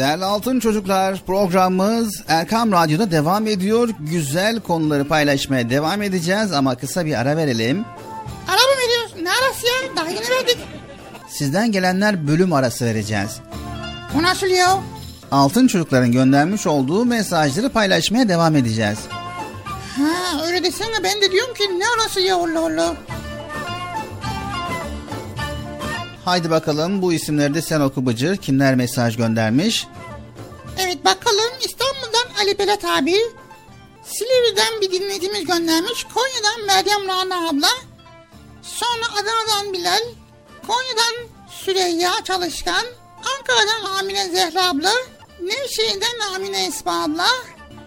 değerli altın çocuklar programımız Erkam Radyo'da devam ediyor. Güzel konuları paylaşmaya devam edeceğiz ama kısa bir ara verelim. Ara mı veriyoruz? Ne arası ya? Daha yeni verdik. Sizden gelenler bölüm arası vereceğiz. O nasıl ya? Altın çocukların göndermiş olduğu mesajları paylaşmaya devam edeceğiz. Ha öyle desene ben de diyorum ki ne arası ya Allah Allah. Haydi bakalım bu isimleri de sen oku Bıcır. Kimler mesaj göndermiş? Evet bakalım İstanbul'dan Ali Belat abi. Silivri'den bir dinleyicimiz göndermiş. Konya'dan Meryem Rana abla. Sonra Adana'dan Bilal. Konya'dan Süreyya Çalışkan. Ankara'dan Amine Zehra abla. Nevşehir'den Amine Esma abla.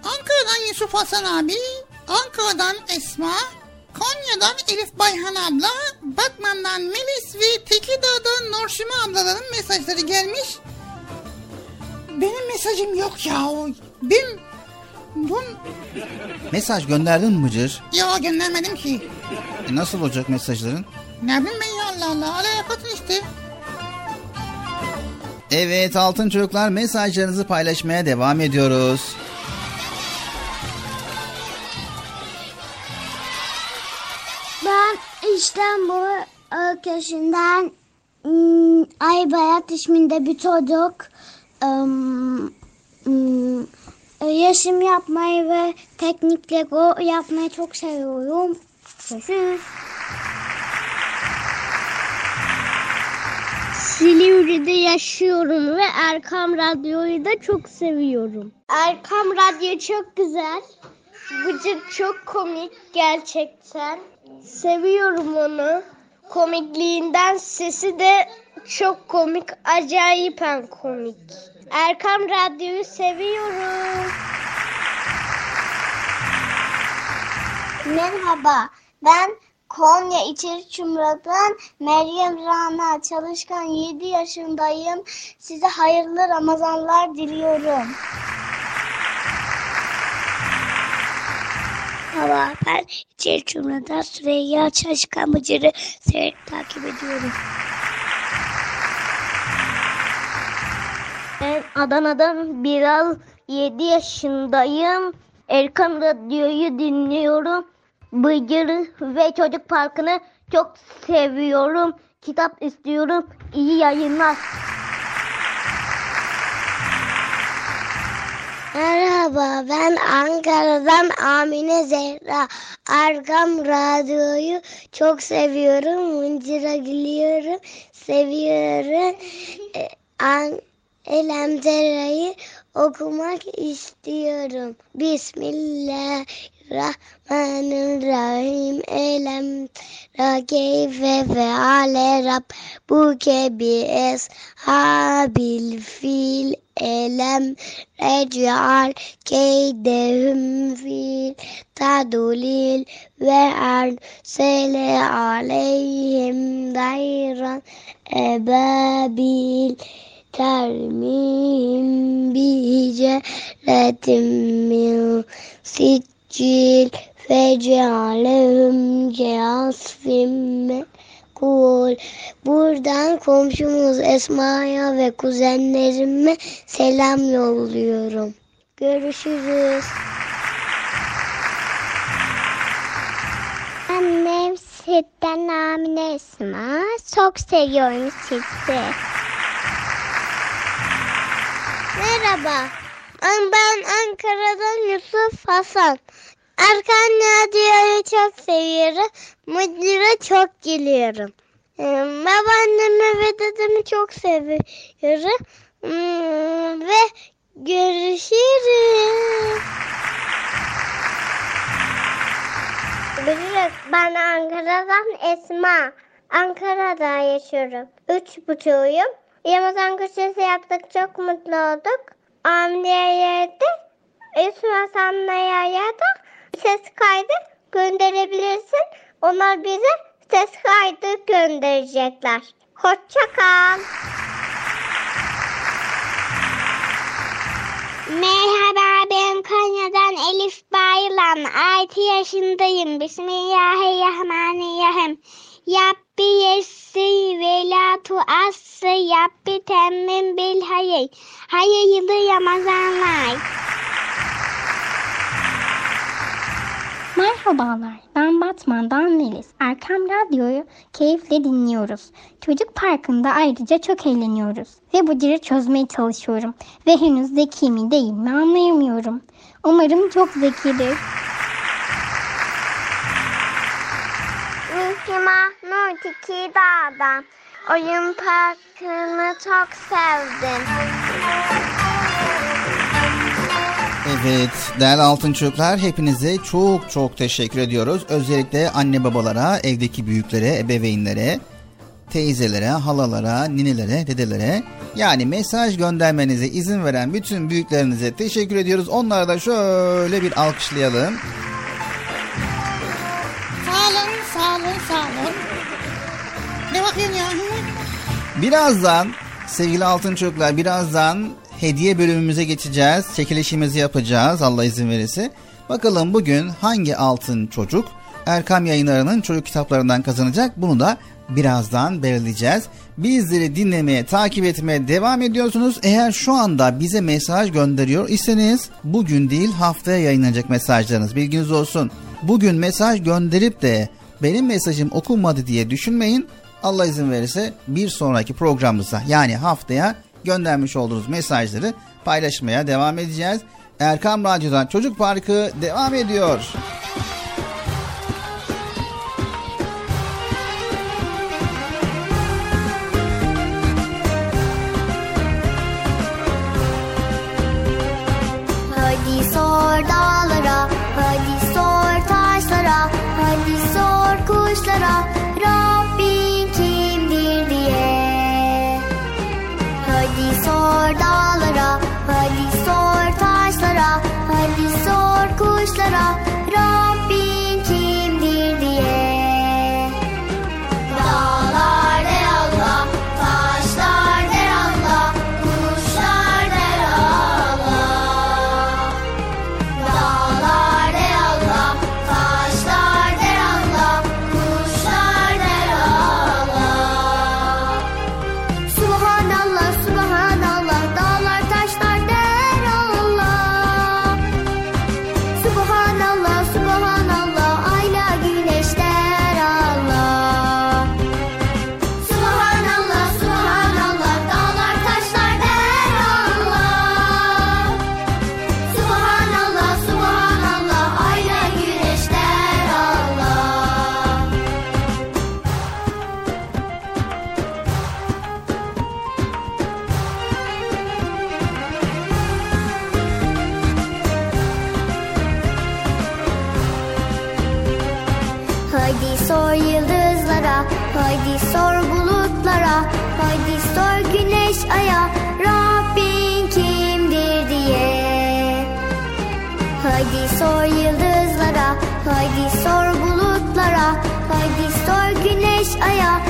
Ankara'dan Yusuf Hasan abi. Ankara'dan Esma. Konya'dan Elif Bayhan abla. Batman'dan Melis ve Tekirdağ'dan Norşime ablaların mesajları gelmiş. Benim mesajım yok ya. Ben... Bun... Mesaj gönderdin mi Bıcır? Ya göndermedim ki. E, nasıl olacak mesajların? Ne bileyim ben ya Allah Allah. Alaya katın işte. Evet altın çocuklar mesajlarınızı paylaşmaya devam ediyoruz. Ben İstanbul ülkesinden hmm, Aybayat isminde bir çocuk ım, ım, resim yapmayı ve teknik Lego yapmayı çok seviyorum. Görüşürüz. Silivri'de yaşıyorum ve Erkam Radyo'yu da çok seviyorum. Erkam Radyo çok güzel. Bıcık çok komik gerçekten. Seviyorum onu. Komikliğinden sesi de çok komik. Acayipen komik. Erkam Radyo'yu seviyorum. Merhaba. Ben Konya İçeri Çumra'dan Meryem Rana Çalışkan 7 yaşındayım. Size hayırlı Ramazanlar diliyorum. Merhaba ben İçeri Çumra'dan Süreyya Çalışkan Bıcır'ı severek takip ediyorum. Ben Adana'dan Bilal 7 yaşındayım. Erkan Radyo'yu dinliyorum. Bıcır'ı ve Çocuk Parkı'nı çok seviyorum. kitap istiyorum. İyi yayınlar. Merhaba ben Ankara'dan Amine Zehra. Arkam radyoyu çok seviyorum. Mıncıra gülüyorum. Seviyorum. Ee, an, Elemzera'yı okumak istiyorum. Bismillahirrahmanirrahim. Elem ra keyfe ve ale rab bu kebi eshabil fil elem rec'al keydehum fil tadulil ve ersele aleyhim dayran ebabil termihim bihiceletim min siccil fecalehum ceasfim Kul. Buradan komşumuz Esma'ya ve kuzenlerime selam yolluyorum. Görüşürüz. Annem sütten Amine Esma. Çok seviyorum sütü. Merhaba. Ben Ankara'dan Yusuf Hasan. Erkan Radyo'yu çok seviyorum. Müdüre çok gülüyorum. Ee, Babaannemi ve dedemi çok seviyorum. Hmm, Ve görüşürüz. Biliyoruz ben Ankara'dan Esma. Ankara'da yaşıyorum. Üç buçuğuyum. Ramazan köşesi yaptık çok mutlu olduk. Amniye'ye de Esma Sanlaya'ya da ses kaydı gönderebilirsin. Onlar bize ses kaydı gönderecekler. Hoşça kal. Merhaba ben Konya'dan Elif Bayılan. 6 yaşındayım. Bismillahirrahmanirrahim. Yapbi yessi ve la tuassı yapbi temmin bil hayır. Hayırlı Ramazanlar. Merhabalar, ben Batman'dan Melis. Erkam Radyo'yu keyifle dinliyoruz. Çocuk parkında ayrıca çok eğleniyoruz. Ve bu dili çözmeye çalışıyorum. Ve henüz zeki mi değil mi anlayamıyorum. Umarım çok zekidir. Mahmut iki dağdan. Oyun parkını çok sevdim. Evet değerli altın çocuklar hepinize çok çok teşekkür ediyoruz. Özellikle anne babalara, evdeki büyüklere, ebeveynlere, teyzelere, halalara, ninelere, dedelere yani mesaj göndermenize izin veren bütün büyüklerinize teşekkür ediyoruz. Onlara da şöyle bir alkışlayalım. Ne bakıyorsun ya? Birazdan sevgili altın çocuklar birazdan hediye bölümümüze geçeceğiz. Çekilişimizi yapacağız Allah izin verirse. Bakalım bugün hangi altın çocuk Erkam yayınlarının çocuk kitaplarından kazanacak bunu da birazdan belirleyeceğiz. Bizleri dinlemeye, takip etmeye devam ediyorsunuz. Eğer şu anda bize mesaj gönderiyor iseniz bugün değil haftaya yayınlanacak mesajlarınız bilginiz olsun. Bugün mesaj gönderip de benim mesajım okunmadı diye düşünmeyin. Allah izin verirse bir sonraki programımızda yani haftaya göndermiş olduğunuz mesajları paylaşmaya devam edeceğiz. Erkam Radyo'dan Çocuk Parkı devam ediyor. Hadi sor dağlara, 哎呦。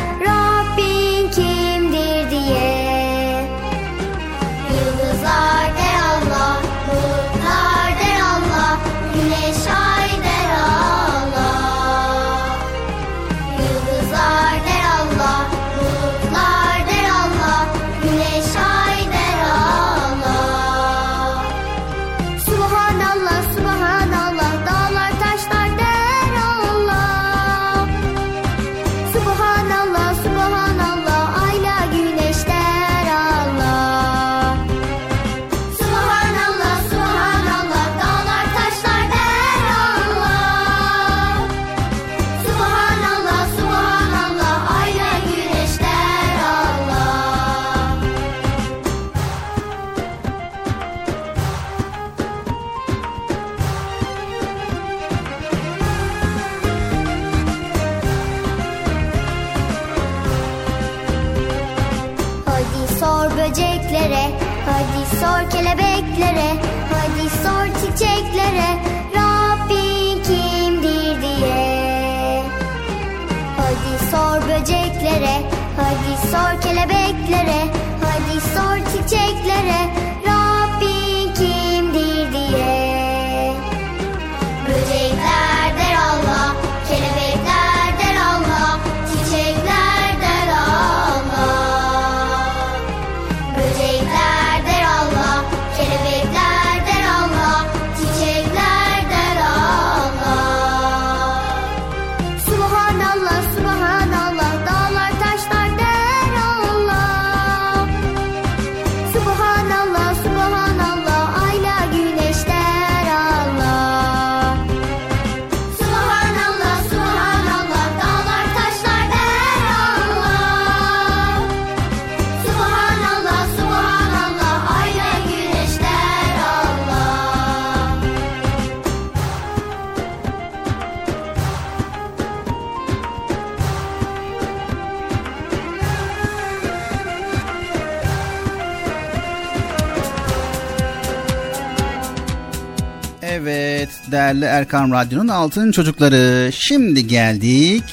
Erkan Radyo'nun altın çocukları. Şimdi geldik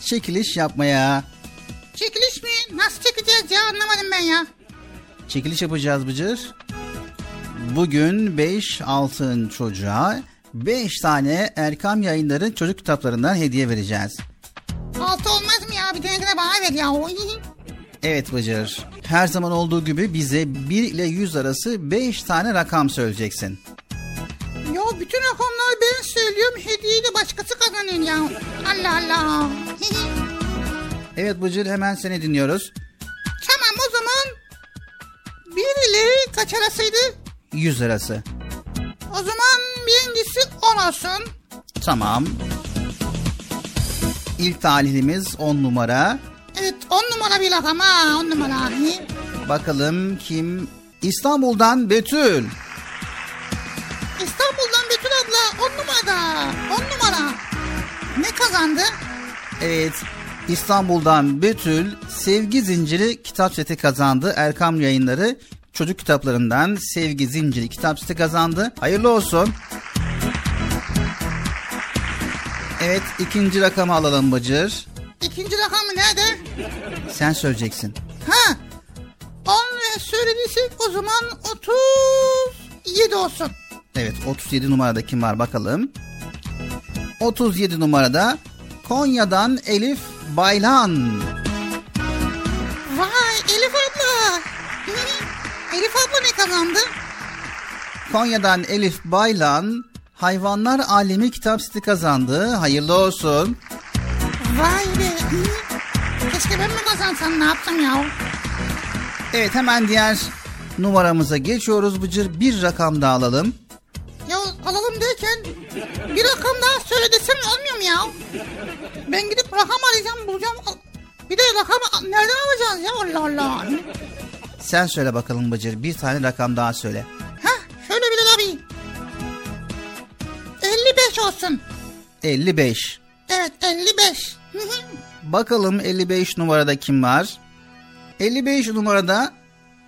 çekiliş yapmaya. Çekiliş mi? Nasıl çekeceğiz ya anlamadım ben ya. Çekiliş yapacağız Bıcır. Bugün 5 altın çocuğa 5 tane Erkam Yayınları çocuk kitaplarından hediye vereceğiz. Altı olmaz mı ya? Bir tane de bana ver ya. Evet Bıcır. Her zaman olduğu gibi bize 1 ile 100 arası 5 tane rakam söyleyeceksin. Kazanıyor ya. Allah Allah. Evet Bıcır hemen seni dinliyoruz. tamam o zaman bir ile kaç arasıydı? 100 arası. O zaman birincisi 10 olsun. Tamam. İlk talihlimiz 10 numara. Evet 10 numara bir rakam ha 10 numara. Bakalım kim? İstanbul'dan Betül. Ne kazandı? Evet. İstanbul'dan Betül Sevgi Zinciri kitap seti kazandı. Erkam Yayınları çocuk kitaplarından Sevgi Zinciri kitap seti kazandı. Hayırlı olsun. Evet ikinci rakamı alalım Bıcır. İkinci rakamı nerede? Sen söyleyeceksin. Ha 10 ve söylediysek o zaman 37 olsun. Evet 37 numarada kim var bakalım. 37 numarada Konya'dan Elif Baylan. Vay Elif abla. Elif abla ne kazandı? Konya'dan Elif Baylan Hayvanlar Alemi kitap seti kazandı. Hayırlı olsun. Vay be. Keşke ben mi kazansam ne yaptım ya? Evet hemen diğer numaramıza geçiyoruz Bıcır. Bir rakam daha alalım. Ya alalım derken bir rakam daha söyle desem olmuyor mu ya? Ben gidip rakam arayacağım bulacağım. Bir de rakamı nereden alacağız ya Allah Allah. Sen söyle bakalım Bıcır. Bir tane rakam daha söyle. Şöyle Bilal abi. 55 olsun. 55. Evet 55. Bakalım 55 numarada kim var? 55 numarada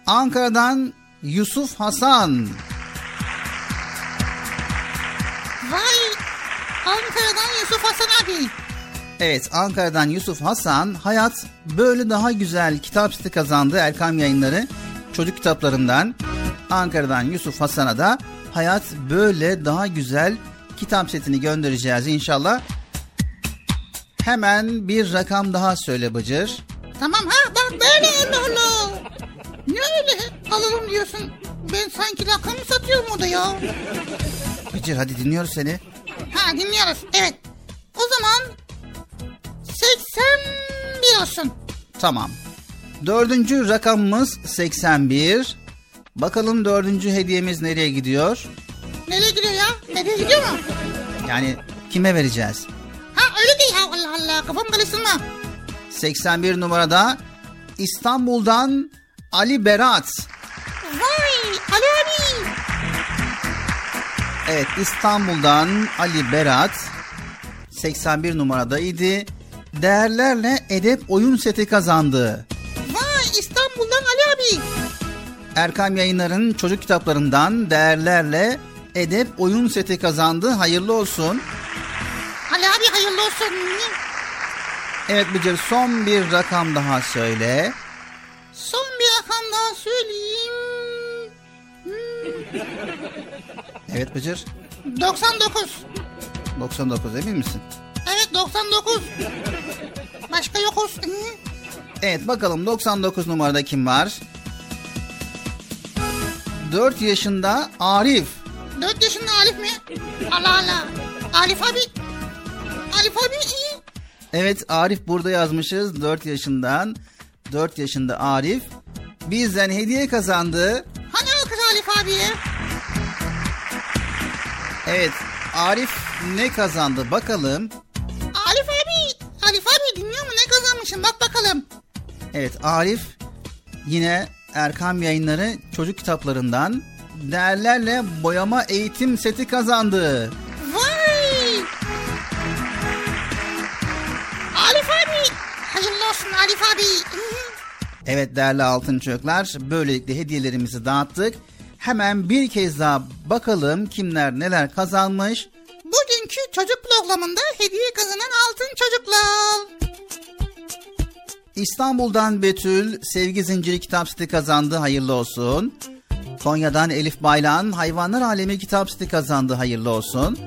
Ankara'dan Yusuf Hasan. Ankara'dan Yusuf Hasan abi. Evet Ankara'dan Yusuf Hasan Hayat Böyle Daha Güzel kitap seti kazandı Erkam Yayınları çocuk kitaplarından Ankara'dan Yusuf Hasan'a da Hayat Böyle Daha Güzel kitap setini göndereceğiz inşallah. Hemen bir rakam daha söyle Bıcır. Tamam ha bak böyle Allah. Ne öyle alalım diyorsun. Ben sanki rakam mı satıyorum o da ya. Bıcır hadi dinliyoruz seni. Ha dinliyoruz evet. O zaman 81 olsun. Tamam. Dördüncü rakamımız 81. Bakalım dördüncü hediyemiz nereye gidiyor? Nereye gidiyor ya? Nereye gidiyor mu? Yani kime vereceğiz? Ha öyle değil ya Allah Allah kafam karıştırma. 81 numarada İstanbul'dan Ali Berat. Vay Ali abi. Evet İstanbul'dan Ali Berat 81 numaradaydı. Değerlerle edep oyun seti kazandı. Vay İstanbul'dan Ali abi. Erkam Yayınlar'ın çocuk kitaplarından değerlerle edep oyun seti kazandı. Hayırlı olsun. Ali abi hayırlı olsun. Evet Bıcır son bir rakam daha söyle. Son bir rakam daha söyleyeyim. Evet Bıcır. 99. 99 emin misin? Evet 99. Başka yokuz. Evet bakalım 99 numarada kim var? 4 yaşında Arif. 4 yaşında Alif mi? Allah Allah. Alif abi. Alif abi iyi. Evet Arif burada yazmışız 4 yaşından. 4 yaşında Arif. Bizden hediye kazandı. Hani o kız Alif abiye? Evet Arif ne kazandı bakalım. Alif abi. Alif abi dinliyor mu ne kazanmışsın bak bakalım. Evet Arif yine Erkam Yayınları çocuk kitaplarından değerlerle boyama eğitim seti kazandı. Vay. Alif abi. Hayırlı olsun Alif abi. Evet değerli altın çocuklar böylelikle hediyelerimizi dağıttık. Hemen bir kez daha bakalım kimler neler kazanmış. Bugünkü çocuk programında hediye kazanan altın çocuklar. İstanbul'dan Betül Sevgi Zinciri kitap seti kazandı hayırlı olsun. Konya'dan Elif Baylan Hayvanlar Alemi kitap seti kazandı hayırlı olsun.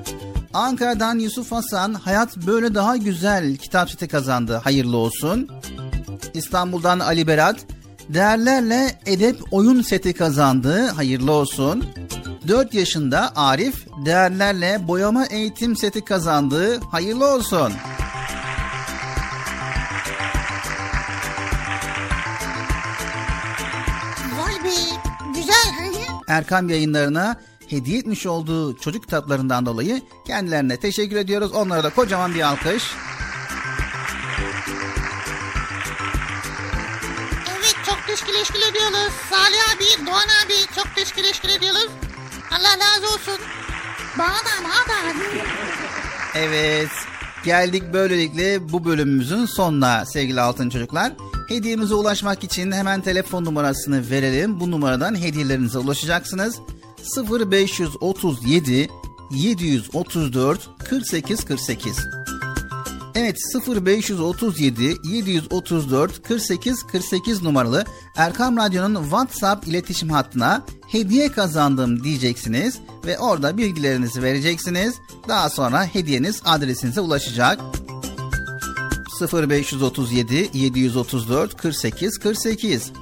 Ankara'dan Yusuf Hasan Hayat Böyle Daha Güzel kitap seti kazandı hayırlı olsun. İstanbul'dan Ali Berat Değerlerle Edep Oyun seti kazandı hayırlı olsun. 4 yaşında Arif değerlerle boyama eğitim seti kazandı hayırlı olsun. Vay be güzel. Erkam yayınlarına hediye etmiş olduğu çocuk kitaplarından dolayı kendilerine teşekkür ediyoruz. Onlara da kocaman bir alkış. Teşekkür teşekkür ediyoruz. Salih abi, Doğan abi çok teşekkür teşekkür ediyoruz. Allah razı olsun. Bana da. Evet geldik böylelikle bu bölümümüzün sonuna sevgili altın çocuklar. Hediyemize ulaşmak için hemen telefon numarasını verelim. Bu numaradan hediyelerinize ulaşacaksınız. 0537 734 48 48 Evet 0537 734 48 48 numaralı Erkam Radyo'nun WhatsApp iletişim hattına hediye kazandım diyeceksiniz ve orada bilgilerinizi vereceksiniz. Daha sonra hediyeniz adresinize ulaşacak. 0537 734 48 48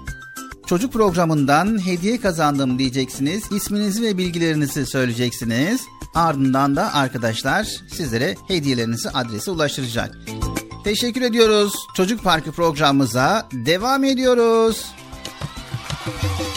Çocuk programından hediye kazandım diyeceksiniz. İsminizi ve bilgilerinizi söyleyeceksiniz. Ardından da arkadaşlar sizlere hediyelerinizi adrese ulaştıracak. Teşekkür ediyoruz. Çocuk Parkı programımıza devam ediyoruz. Bir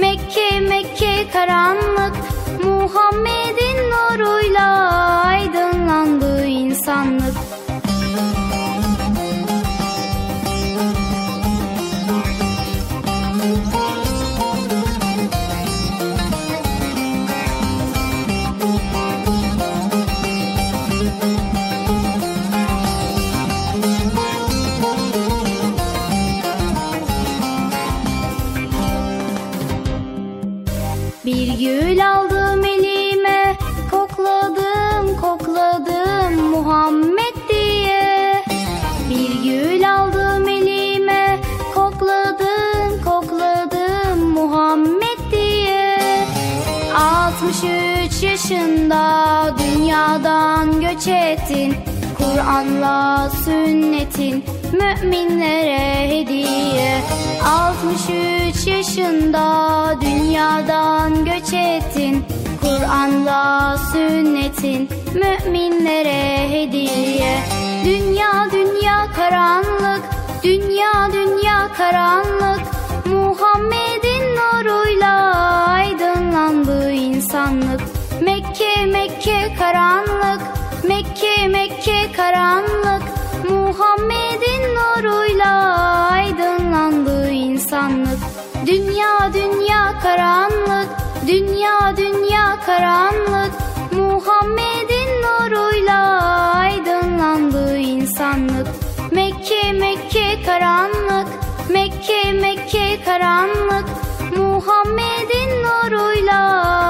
Mekke Mekke karanlık. Muhammed'in nuruyla aydınlandı insanlık Kur'an'la sünnetin müminlere hediye. 63 yaşında dünyadan göç ettin. Kur'an'la sünnetin müminlere hediye. Dünya dünya karanlık Dünya dünya karanlık. Muhammed'in nuruyla aydınlandı insanlık. Mekke Mekke karanlık Mekke karanlık. Muhammed'in nuruyla aydınlandı insanlık. Dünya dünya karanlık. Dünya dünya karanlık. Muhammed'in nuruyla aydınlandı insanlık. Mekke Mekke karanlık. Mekke Mekke karanlık. Muhammed'in nuruyla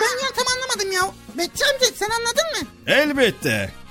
Ben ya tam anlamadım ya. Betçi amca sen anladın mı? Elbette.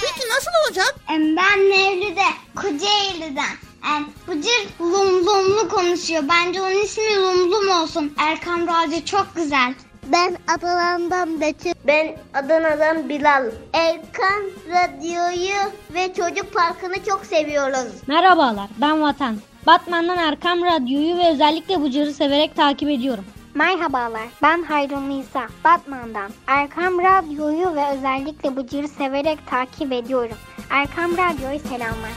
Peki nasıl olacak? Ben Mevlüt'e Kocaeli'den. Yani Bıcır lum lumlu konuşuyor. Bence onun ismi lum lum olsun. Erkam Radyo çok güzel. Ben Adana'dan Betül. Ben Adana'dan Bilal. Erkan Radyo'yu ve Çocuk Parkı'nı çok seviyoruz. Merhabalar ben Vatan. Batman'dan Erkam Radyo'yu ve özellikle Bıcır'ı severek takip ediyorum. Merhabalar, ben Hayrun Nisa, Batman'dan. Erkam Radyo'yu ve özellikle Bıcır'ı severek takip ediyorum. Erkam Radyo'yu selamlar.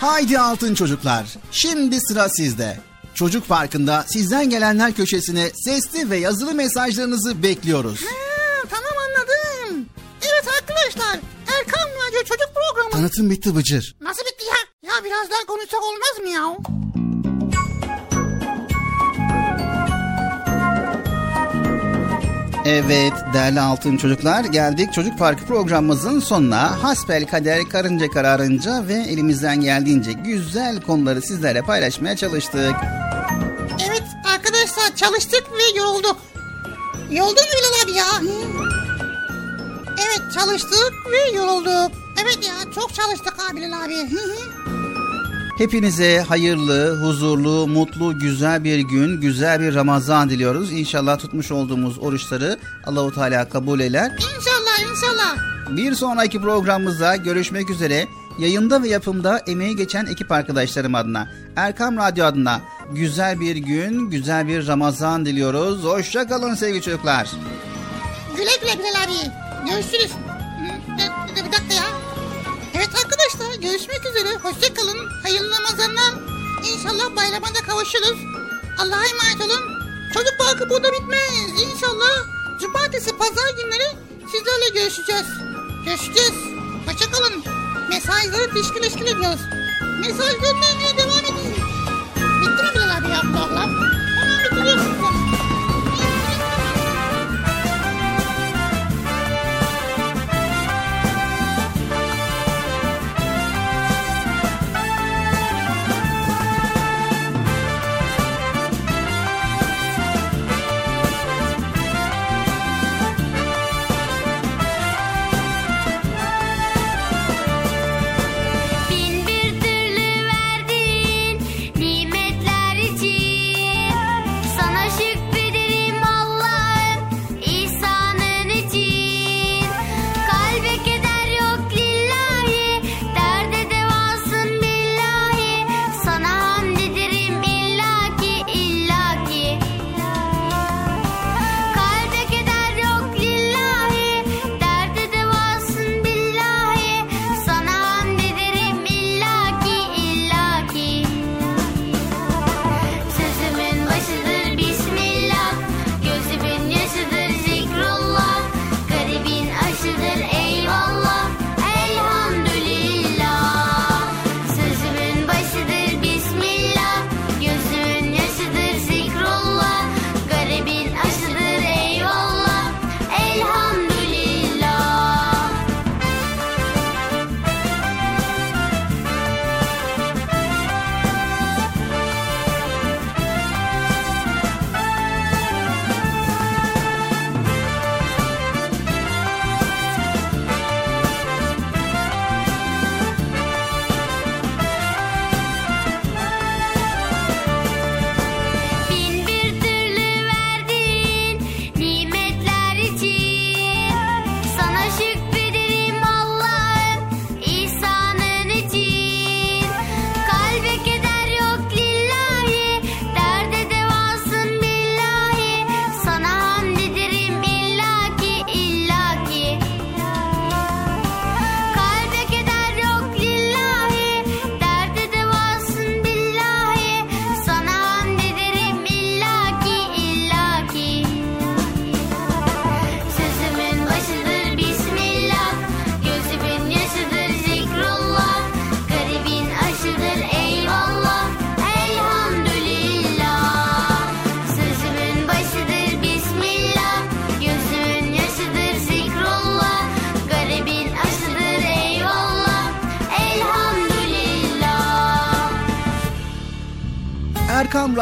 Haydi altın çocuklar. Şimdi sıra sizde. Çocuk Parkı'nda sizden gelenler köşesine sesli ve yazılı mesajlarınızı bekliyoruz. Ha, tamam anladım. Evet arkadaşlar Erkan Radyo Çocuk Programı. Tanıtım bitti Bıcır. Nasıl bitti ya? Ya biraz daha konuşsak olmaz mı ya? Evet değerli altın çocuklar geldik Çocuk Parkı programımızın sonuna. Hasbel kader karınca kararınca ve elimizden geldiğince güzel konuları sizlerle paylaşmaya çalıştık. Evet arkadaşlar çalıştık ve yorulduk. Yoruldun mu Bilal abi ya? Evet çalıştık ve yorulduk. Evet ya çok çalıştık abi Bilal abi. Hepinize hayırlı, huzurlu, mutlu, güzel bir gün, güzel bir Ramazan diliyoruz. İnşallah tutmuş olduğumuz oruçları Allahu Teala kabul eder. İnşallah inşallah. Bir sonraki programımızda görüşmek üzere. Yayında ve yapımda emeği geçen ekip arkadaşlarım adına, Erkam Radyo adına güzel bir gün, güzel bir Ramazan diliyoruz. Hoşça kalın sevgili çocuklar. Güle güle Bilal abi. Görüşürüz. Bir, bir dakika ya. Evet arkadaşlar görüşmek üzere. Hoşçakalın. Hayırlı Ramazanlar. İnşallah bayrama da kavuşuruz. Allah'a emanet olun. Çocuk parkı burada bitmez. İnşallah cumartesi pazar günleri sizlerle görüşeceğiz. Görüşeceğiz. Hoşçakalın. Mesajları teşkil teşkil ediyoruz. Mesaj göndermeye devam edin. Bitti mi Bilal abi ya bu program? Hemen bitiriyorsunuz. Bin